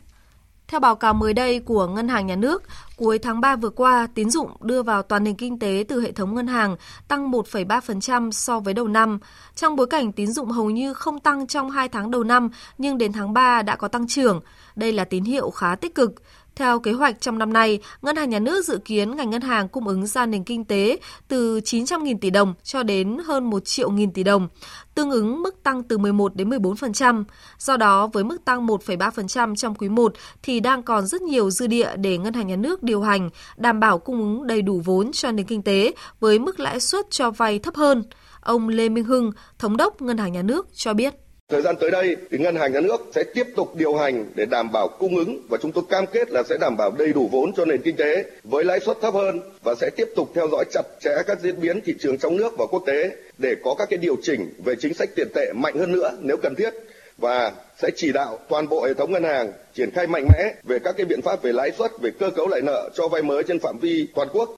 Theo báo cáo mới đây của Ngân hàng Nhà nước, cuối tháng 3 vừa qua, tín dụng đưa vào toàn nền kinh tế từ hệ thống ngân hàng tăng 1,3% so với đầu năm. Trong bối cảnh tín dụng hầu như không tăng trong 2 tháng đầu năm, nhưng đến tháng 3 đã có tăng trưởng. Đây là tín hiệu khá tích cực. Theo kế hoạch trong năm nay, Ngân hàng Nhà nước dự kiến ngành ngân hàng cung ứng ra nền kinh tế từ 900.000 tỷ đồng cho đến hơn 1 triệu nghìn tỷ đồng, tương ứng mức tăng từ 11 đến 14%. Do đó, với mức tăng 1,3% trong quý 1 thì đang còn rất nhiều dư địa để Ngân hàng Nhà nước điều hành, đảm bảo cung ứng đầy đủ vốn cho nền kinh tế với mức lãi suất cho vay thấp hơn. Ông Lê Minh Hưng, Thống đốc Ngân hàng Nhà nước cho biết. Thời gian tới đây thì ngân hàng nhà nước sẽ tiếp tục điều hành để đảm bảo cung ứng và chúng tôi cam kết là sẽ đảm bảo đầy đủ vốn cho nền kinh tế với lãi suất thấp hơn và sẽ tiếp tục theo dõi chặt chẽ các diễn biến thị trường trong nước và quốc tế để có các cái điều chỉnh về chính sách tiền tệ mạnh hơn nữa nếu cần thiết và sẽ chỉ đạo toàn bộ hệ thống ngân hàng triển khai mạnh mẽ về các cái biện pháp về lãi suất, về cơ cấu lại nợ cho vay mới trên phạm vi toàn quốc.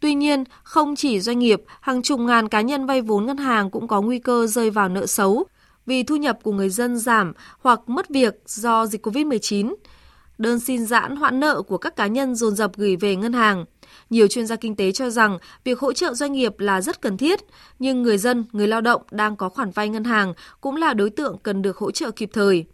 Tuy nhiên, không chỉ doanh nghiệp, hàng chục ngàn cá nhân vay vốn ngân hàng cũng có nguy cơ rơi vào nợ xấu vì thu nhập của người dân giảm hoặc mất việc do dịch COVID-19. Đơn xin giãn hoãn nợ của các cá nhân dồn dập gửi về ngân hàng. Nhiều chuyên gia kinh tế cho rằng việc hỗ trợ doanh nghiệp là rất cần thiết, nhưng người dân, người lao động đang có khoản vay ngân hàng cũng là đối tượng cần được hỗ trợ kịp thời.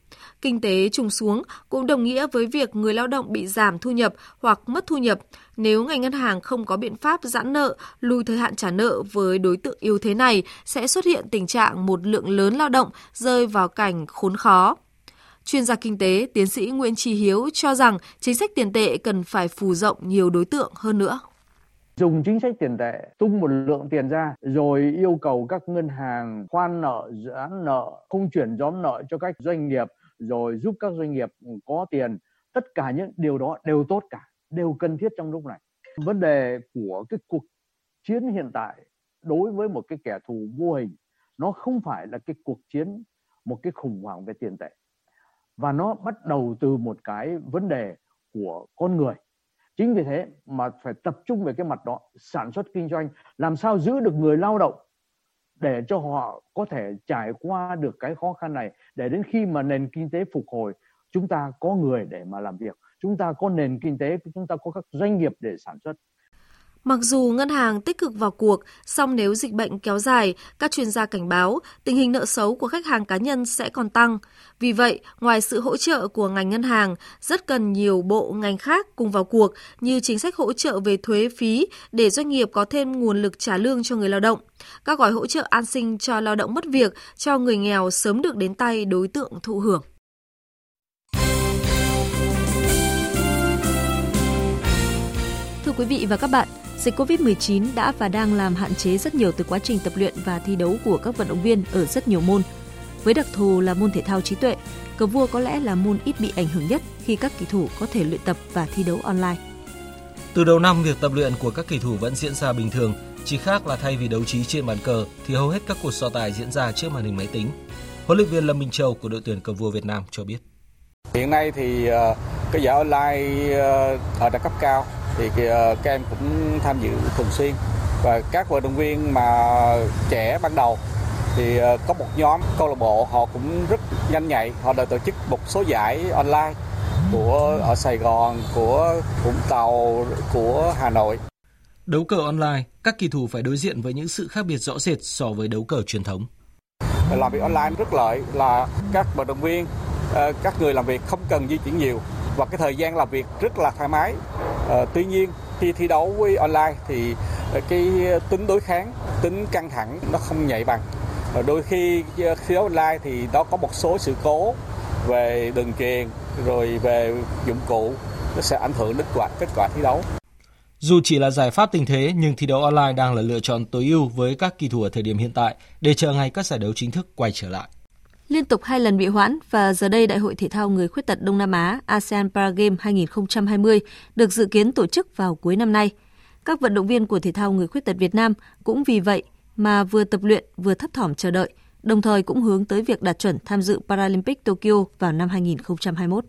Kinh tế trùng xuống cũng đồng nghĩa với việc người lao động bị giảm thu nhập hoặc mất thu nhập nếu ngành ngân hàng không có biện pháp giãn nợ, lùi thời hạn trả nợ với đối tượng yếu thế này sẽ xuất hiện tình trạng một lượng lớn lao động rơi vào cảnh khốn khó. Chuyên gia kinh tế, tiến sĩ Nguyễn Trí Hiếu cho rằng chính sách tiền tệ cần phải phù rộng nhiều đối tượng hơn nữa dùng chính sách tiền tệ tung một lượng tiền ra rồi yêu cầu các ngân hàng khoan nợ giãn nợ không chuyển nhóm nợ cho các doanh nghiệp rồi giúp các doanh nghiệp ừ, có tiền, tất cả những điều đó đều tốt cả, đều cần thiết trong lúc này. Vấn đề của cái cuộc chiến hiện tại đối với một cái kẻ thù vô hình, nó không phải là cái cuộc chiến một cái khủng hoảng về tiền tệ, và nó bắt đầu từ một cái vấn đề của con người. Chính vì thế mà phải tập trung về cái mặt đó, sản xuất kinh doanh, làm sao giữ được người lao động để cho họ có thể trải qua được cái khó khăn này, để đến khi mà nền kinh tế phục hồi, chúng ta có người để mà làm việc, chúng ta có nền kinh tế, chúng ta có các doanh nghiệp để sản xuất. Mặc dù ngân hàng tích cực vào cuộc, song nếu dịch bệnh kéo dài, các chuyên gia cảnh báo tình hình nợ xấu của khách hàng cá nhân sẽ còn tăng. Vì vậy, ngoài sự hỗ trợ của ngành ngân hàng, rất cần nhiều bộ ngành khác cùng vào cuộc như chính sách hỗ trợ về thuế phí để doanh nghiệp có thêm nguồn lực trả lương cho người lao động. Các gói hỗ trợ an sinh cho lao động mất việc, cho người nghèo sớm được đến tay đối tượng thụ hưởng. Thưa quý vị và các bạn, Dịch COVID-19 đã và đang làm hạn chế rất nhiều từ quá trình tập luyện và thi đấu của các vận động viên ở rất nhiều môn. Với đặc thù là môn thể thao trí tuệ, cờ vua có lẽ là môn ít bị ảnh hưởng nhất khi các kỳ thủ có thể luyện tập và thi đấu online. Từ đầu năm, việc tập luyện của các kỳ thủ vẫn diễn ra bình thường, chỉ khác là thay vì đấu trí trên bàn cờ thì hầu hết các cuộc so tài diễn ra trước màn hình máy tính. Huấn luyện viên Lâm Minh Châu của đội tuyển cờ vua Việt Nam cho biết. Hiện nay thì ờ, cái giải online ờ, ở đẳng cấp cao thì ờ, các em cũng tham dự thường xuyên và các vận động viên mà trẻ ban đầu thì ờ, có một nhóm câu lạc bộ họ cũng rất nhanh nhạy họ đã tổ chức một số giải online của ở Sài Gòn, của Vũng Tàu, của Hà Nội. Đấu cờ online, các kỳ thủ phải đối diện với những sự khác biệt rõ rệt so với đấu cờ truyền thống. Làm việc online rất lợi là các vận động viên, ờ, các người làm việc không cần di chuyển nhiều và cái thời gian làm việc rất là thoải mái. À, tuy nhiên khi thi đấu với online thì ờ, cái tính đối kháng, tính căng thẳng nó không nhạy bằng. Và đôi khi thi đấu online thì nó có một số sự cố về đường truyền rồi về dụng cụ nó sẽ ảnh hưởng đến quả kết quả thi đấu. Dù chỉ là giải pháp tình thế nhưng thi đấu online đang là lựa chọn tối ưu với các kỳ thủ ở thời điểm hiện tại để chờ ngày các giải đấu chính thức quay trở lại liên tục hai lần bị hoãn và giờ đây Đại hội Thể thao Người Khuyết tật Đông Nam Á ASEAN Paragame 2020 được dự kiến tổ chức vào cuối năm nay. Các vận động viên của thể thao người khuyết tật Việt Nam cũng vì vậy mà vừa tập luyện vừa thấp thỏm chờ đợi, đồng thời cũng hướng tới việc đạt chuẩn tham dự Paralympic Tokyo vào năm 2021.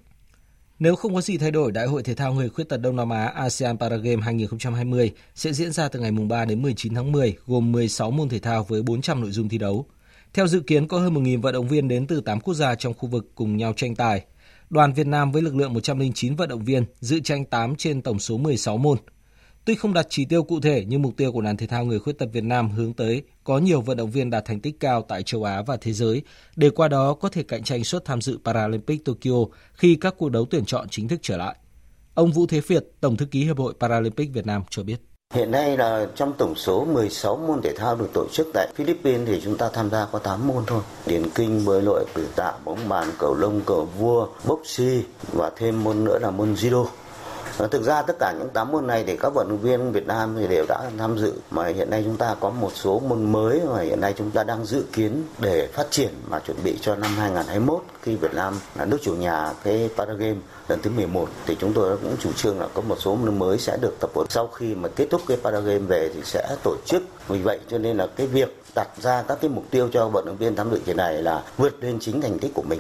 Nếu không có gì thay đổi, Đại hội Thể thao Người Khuyết tật Đông Nam Á ASEAN Paragame 2020 sẽ diễn ra từ ngày 3 đến 19 tháng 10, gồm 16 môn thể thao với 400 nội dung thi đấu. Theo dự kiến, có hơn 1.000 vận động viên đến từ 8 quốc gia trong khu vực cùng nhau tranh tài. Đoàn Việt Nam với lực lượng 109 vận động viên dự tranh 8 trên tổng số 16 môn. Tuy không đặt chỉ tiêu cụ thể nhưng mục tiêu của đoàn thể thao người khuyết tật Việt Nam hướng tới có nhiều vận động viên đạt thành tích cao tại châu Á và thế giới để qua đó có thể cạnh tranh suất tham dự Paralympic Tokyo khi các cuộc đấu tuyển chọn chính thức trở lại. Ông Vũ Thế Việt, Tổng thư ký Hiệp hội Paralympic Việt Nam cho biết. Hiện nay là trong tổng số 16 môn thể thao được tổ chức tại Philippines thì chúng ta tham gia có 8 môn thôi. Điền kinh, bơi lội, cử tạ, bóng bàn, cầu lông, cầu vua, boxy và thêm môn nữa là môn judo. Ờ, thực ra tất cả những 8 môn này thì các vận động viên Việt Nam thì đều đã tham dự. Mà hiện nay chúng ta có một số môn mới mà hiện nay chúng ta đang dự kiến để phát triển mà chuẩn bị cho năm 2021 khi Việt Nam là nước chủ nhà cái Paragame lần thứ 11 thì chúng tôi cũng chủ trương là có một số môn mới sẽ được tập huấn. Sau khi mà kết thúc cái Paragame về thì sẽ tổ chức. Vì vậy cho nên là cái việc đặt ra các cái mục tiêu cho vận động viên tham dự kỳ này là vượt lên chính thành tích của mình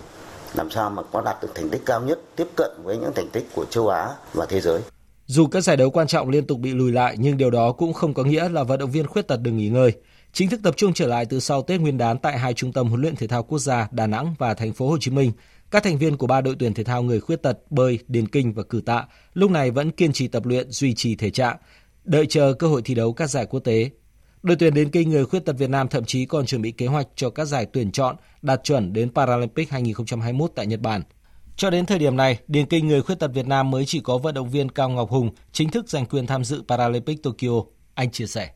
làm sao mà có đạt được thành tích cao nhất tiếp cận với những thành tích của châu Á và thế giới. Dù các giải đấu quan trọng liên tục bị lùi lại nhưng điều đó cũng không có nghĩa là vận động viên khuyết tật đừng nghỉ ngơi. Chính thức tập trung trở lại từ sau Tết Nguyên đán tại hai trung tâm huấn luyện thể thao quốc gia Đà Nẵng và thành phố Hồ Chí Minh. Các thành viên của ba đội tuyển thể thao người khuyết tật bơi, điền kinh và cử tạ lúc này vẫn kiên trì tập luyện duy trì thể trạng, đợi chờ cơ hội thi đấu các giải quốc tế Đội tuyển đến kinh người khuyết tật Việt Nam thậm chí còn chuẩn bị kế hoạch cho các giải tuyển chọn đạt chuẩn đến Paralympic 2021 tại Nhật Bản. Cho đến thời điểm này, điền kinh người khuyết tật Việt Nam mới chỉ có vận động viên Cao Ngọc Hùng chính thức giành quyền tham dự Paralympic Tokyo. Anh chia sẻ.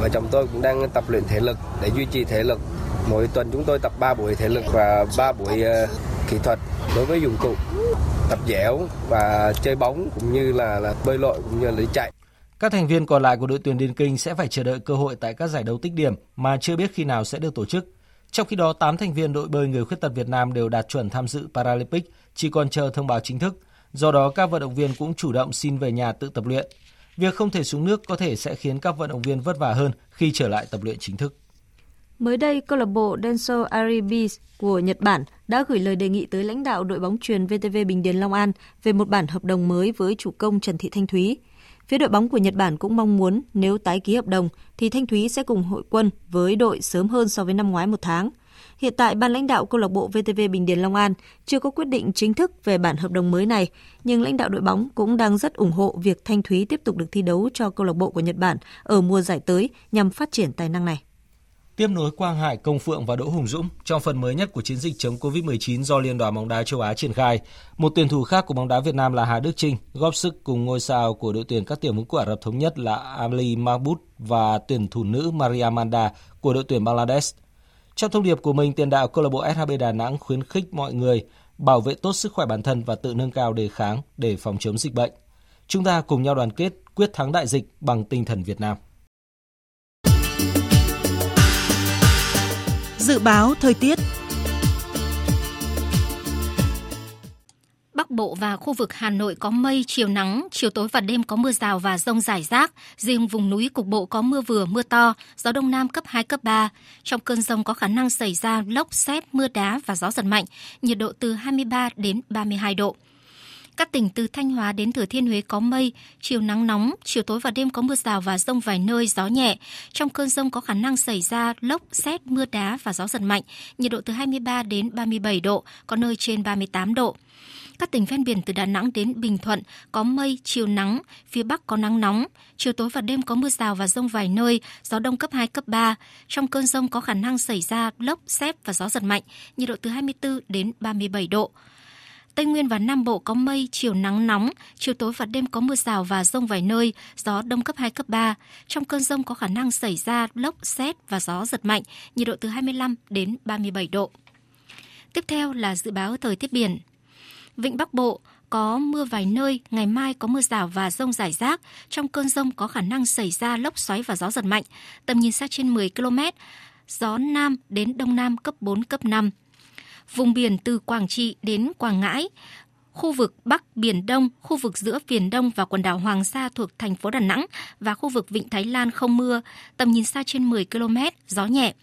Vợ chồng tôi cũng đang tập luyện thể lực để duy trì thể lực. Mỗi tuần chúng tôi tập 3 buổi thể lực và 3 buổi ờ, kỹ thuật đối với dụng cụ tập dẻo và chơi bóng cũng như là, là bơi lội cũng như là đi chạy. Các thành viên còn lại của đội tuyển điền kinh sẽ phải chờ đợi cơ hội tại các giải đấu tích điểm mà chưa biết khi nào sẽ được tổ chức. Trong khi đó, 8 thành viên đội bơi người khuyết tật Việt Nam đều đạt chuẩn tham dự Paralympic, chỉ còn chờ thông báo chính thức. Do đó, các vận động viên cũng chủ động xin về nhà tự tập luyện. Việc không thể xuống nước có thể sẽ khiến các vận động viên vất vả hơn khi trở lại tập luyện chính thức. Mới đây, câu lạc bộ Denso Aribis của Nhật Bản đã gửi lời đề nghị tới lãnh đạo đội bóng truyền VTV Bình Điền Long An về một bản hợp đồng mới với chủ công Trần Thị Thanh Thúy. Phía đội bóng của Nhật Bản cũng mong muốn nếu tái ký hợp đồng thì Thanh Thúy sẽ cùng hội quân với đội sớm hơn so với năm ngoái một tháng. Hiện tại, ban lãnh đạo câu lạc bộ VTV Bình Điền Long An chưa có quyết định chính thức về bản hợp đồng mới này, nhưng lãnh đạo đội bóng cũng đang rất ủng hộ việc Thanh Thúy tiếp tục được thi đấu cho câu lạc bộ của Nhật Bản ở mùa giải tới nhằm phát triển tài năng này. Tiếp nối Quang Hải, Công Phượng và Đỗ Hùng Dũng trong phần mới nhất của chiến dịch chống Covid-19 do Liên đoàn bóng đá châu Á triển khai. Một tuyển thủ khác của bóng đá Việt Nam là Hà Đức Trinh góp sức cùng ngôi sao của đội tuyển các tiểu vương quốc Ả Rập thống nhất là Ali Mahmoud và tuyển thủ nữ Maria Manda của đội tuyển Bangladesh. Trong thông điệp của mình, tiền đạo câu lạc bộ SHB Đà Nẵng khuyến khích mọi người bảo vệ tốt sức khỏe bản thân và tự nâng cao đề kháng để phòng chống dịch bệnh. Chúng ta cùng nhau đoàn kết quyết thắng đại dịch bằng tinh thần Việt Nam. Dự báo thời tiết Bắc Bộ và khu vực Hà Nội có mây, chiều nắng, chiều tối và đêm có mưa rào và rông rải rác. Riêng vùng núi cục bộ có mưa vừa, mưa to, gió đông nam cấp 2, cấp 3. Trong cơn rông có khả năng xảy ra lốc, xét, mưa đá và gió giật mạnh, nhiệt độ từ 23 đến 32 độ. Các tỉnh từ Thanh Hóa đến Thừa Thiên Huế có mây, chiều nắng nóng, chiều tối và đêm có mưa rào và rông vài nơi, gió nhẹ. Trong cơn rông có khả năng xảy ra lốc, xét, mưa đá và gió giật mạnh, nhiệt độ từ 23 đến 37 độ, có nơi trên 38 độ. Các tỉnh ven biển từ Đà Nẵng đến Bình Thuận có mây, chiều nắng, phía Bắc có nắng nóng, chiều tối và đêm có mưa rào và rông vài nơi, gió đông cấp 2, cấp 3. Trong cơn rông có khả năng xảy ra lốc, xét và gió giật mạnh, nhiệt độ từ 24 đến 37 độ. Tây Nguyên và Nam Bộ có mây, chiều nắng nóng, chiều tối và đêm có mưa rào và rông vài nơi, gió đông cấp 2, cấp 3. Trong cơn rông có khả năng xảy ra lốc, xét và gió giật mạnh, nhiệt độ từ 25 đến 37 độ. Tiếp theo là dự báo thời tiết biển. Vịnh Bắc Bộ có mưa vài nơi, ngày mai có mưa rào và rông rải rác. Trong cơn rông có khả năng xảy ra lốc xoáy và gió giật mạnh, tầm nhìn xa trên 10 km, gió Nam đến Đông Nam cấp 4, cấp 5 vùng biển từ Quảng Trị đến Quảng Ngãi, khu vực Bắc Biển Đông, khu vực giữa Biển Đông và quần đảo Hoàng Sa thuộc thành phố Đà Nẵng và khu vực Vịnh Thái Lan không mưa, tầm nhìn xa trên 10 km, gió nhẹ.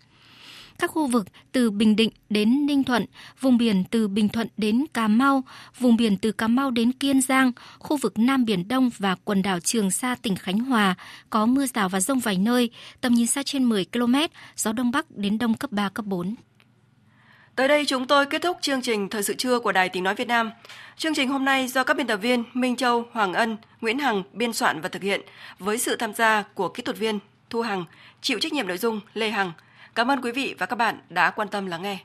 Các khu vực từ Bình Định đến Ninh Thuận, vùng biển từ Bình Thuận đến Cà Mau, vùng biển từ Cà Mau đến Kiên Giang, khu vực Nam Biển Đông và quần đảo Trường Sa tỉnh Khánh Hòa có mưa rào và rông vài nơi, tầm nhìn xa trên 10 km, gió Đông Bắc đến Đông cấp 3, cấp 4. Tới đây chúng tôi kết thúc chương trình Thời sự trưa của Đài Tiếng Nói Việt Nam. Chương trình hôm nay do các biên tập viên Minh Châu, Hoàng Ân, Nguyễn Hằng biên soạn và thực hiện với sự tham gia của kỹ thuật viên Thu Hằng, chịu trách nhiệm nội dung Lê Hằng. Cảm ơn quý vị và các bạn đã quan tâm lắng nghe.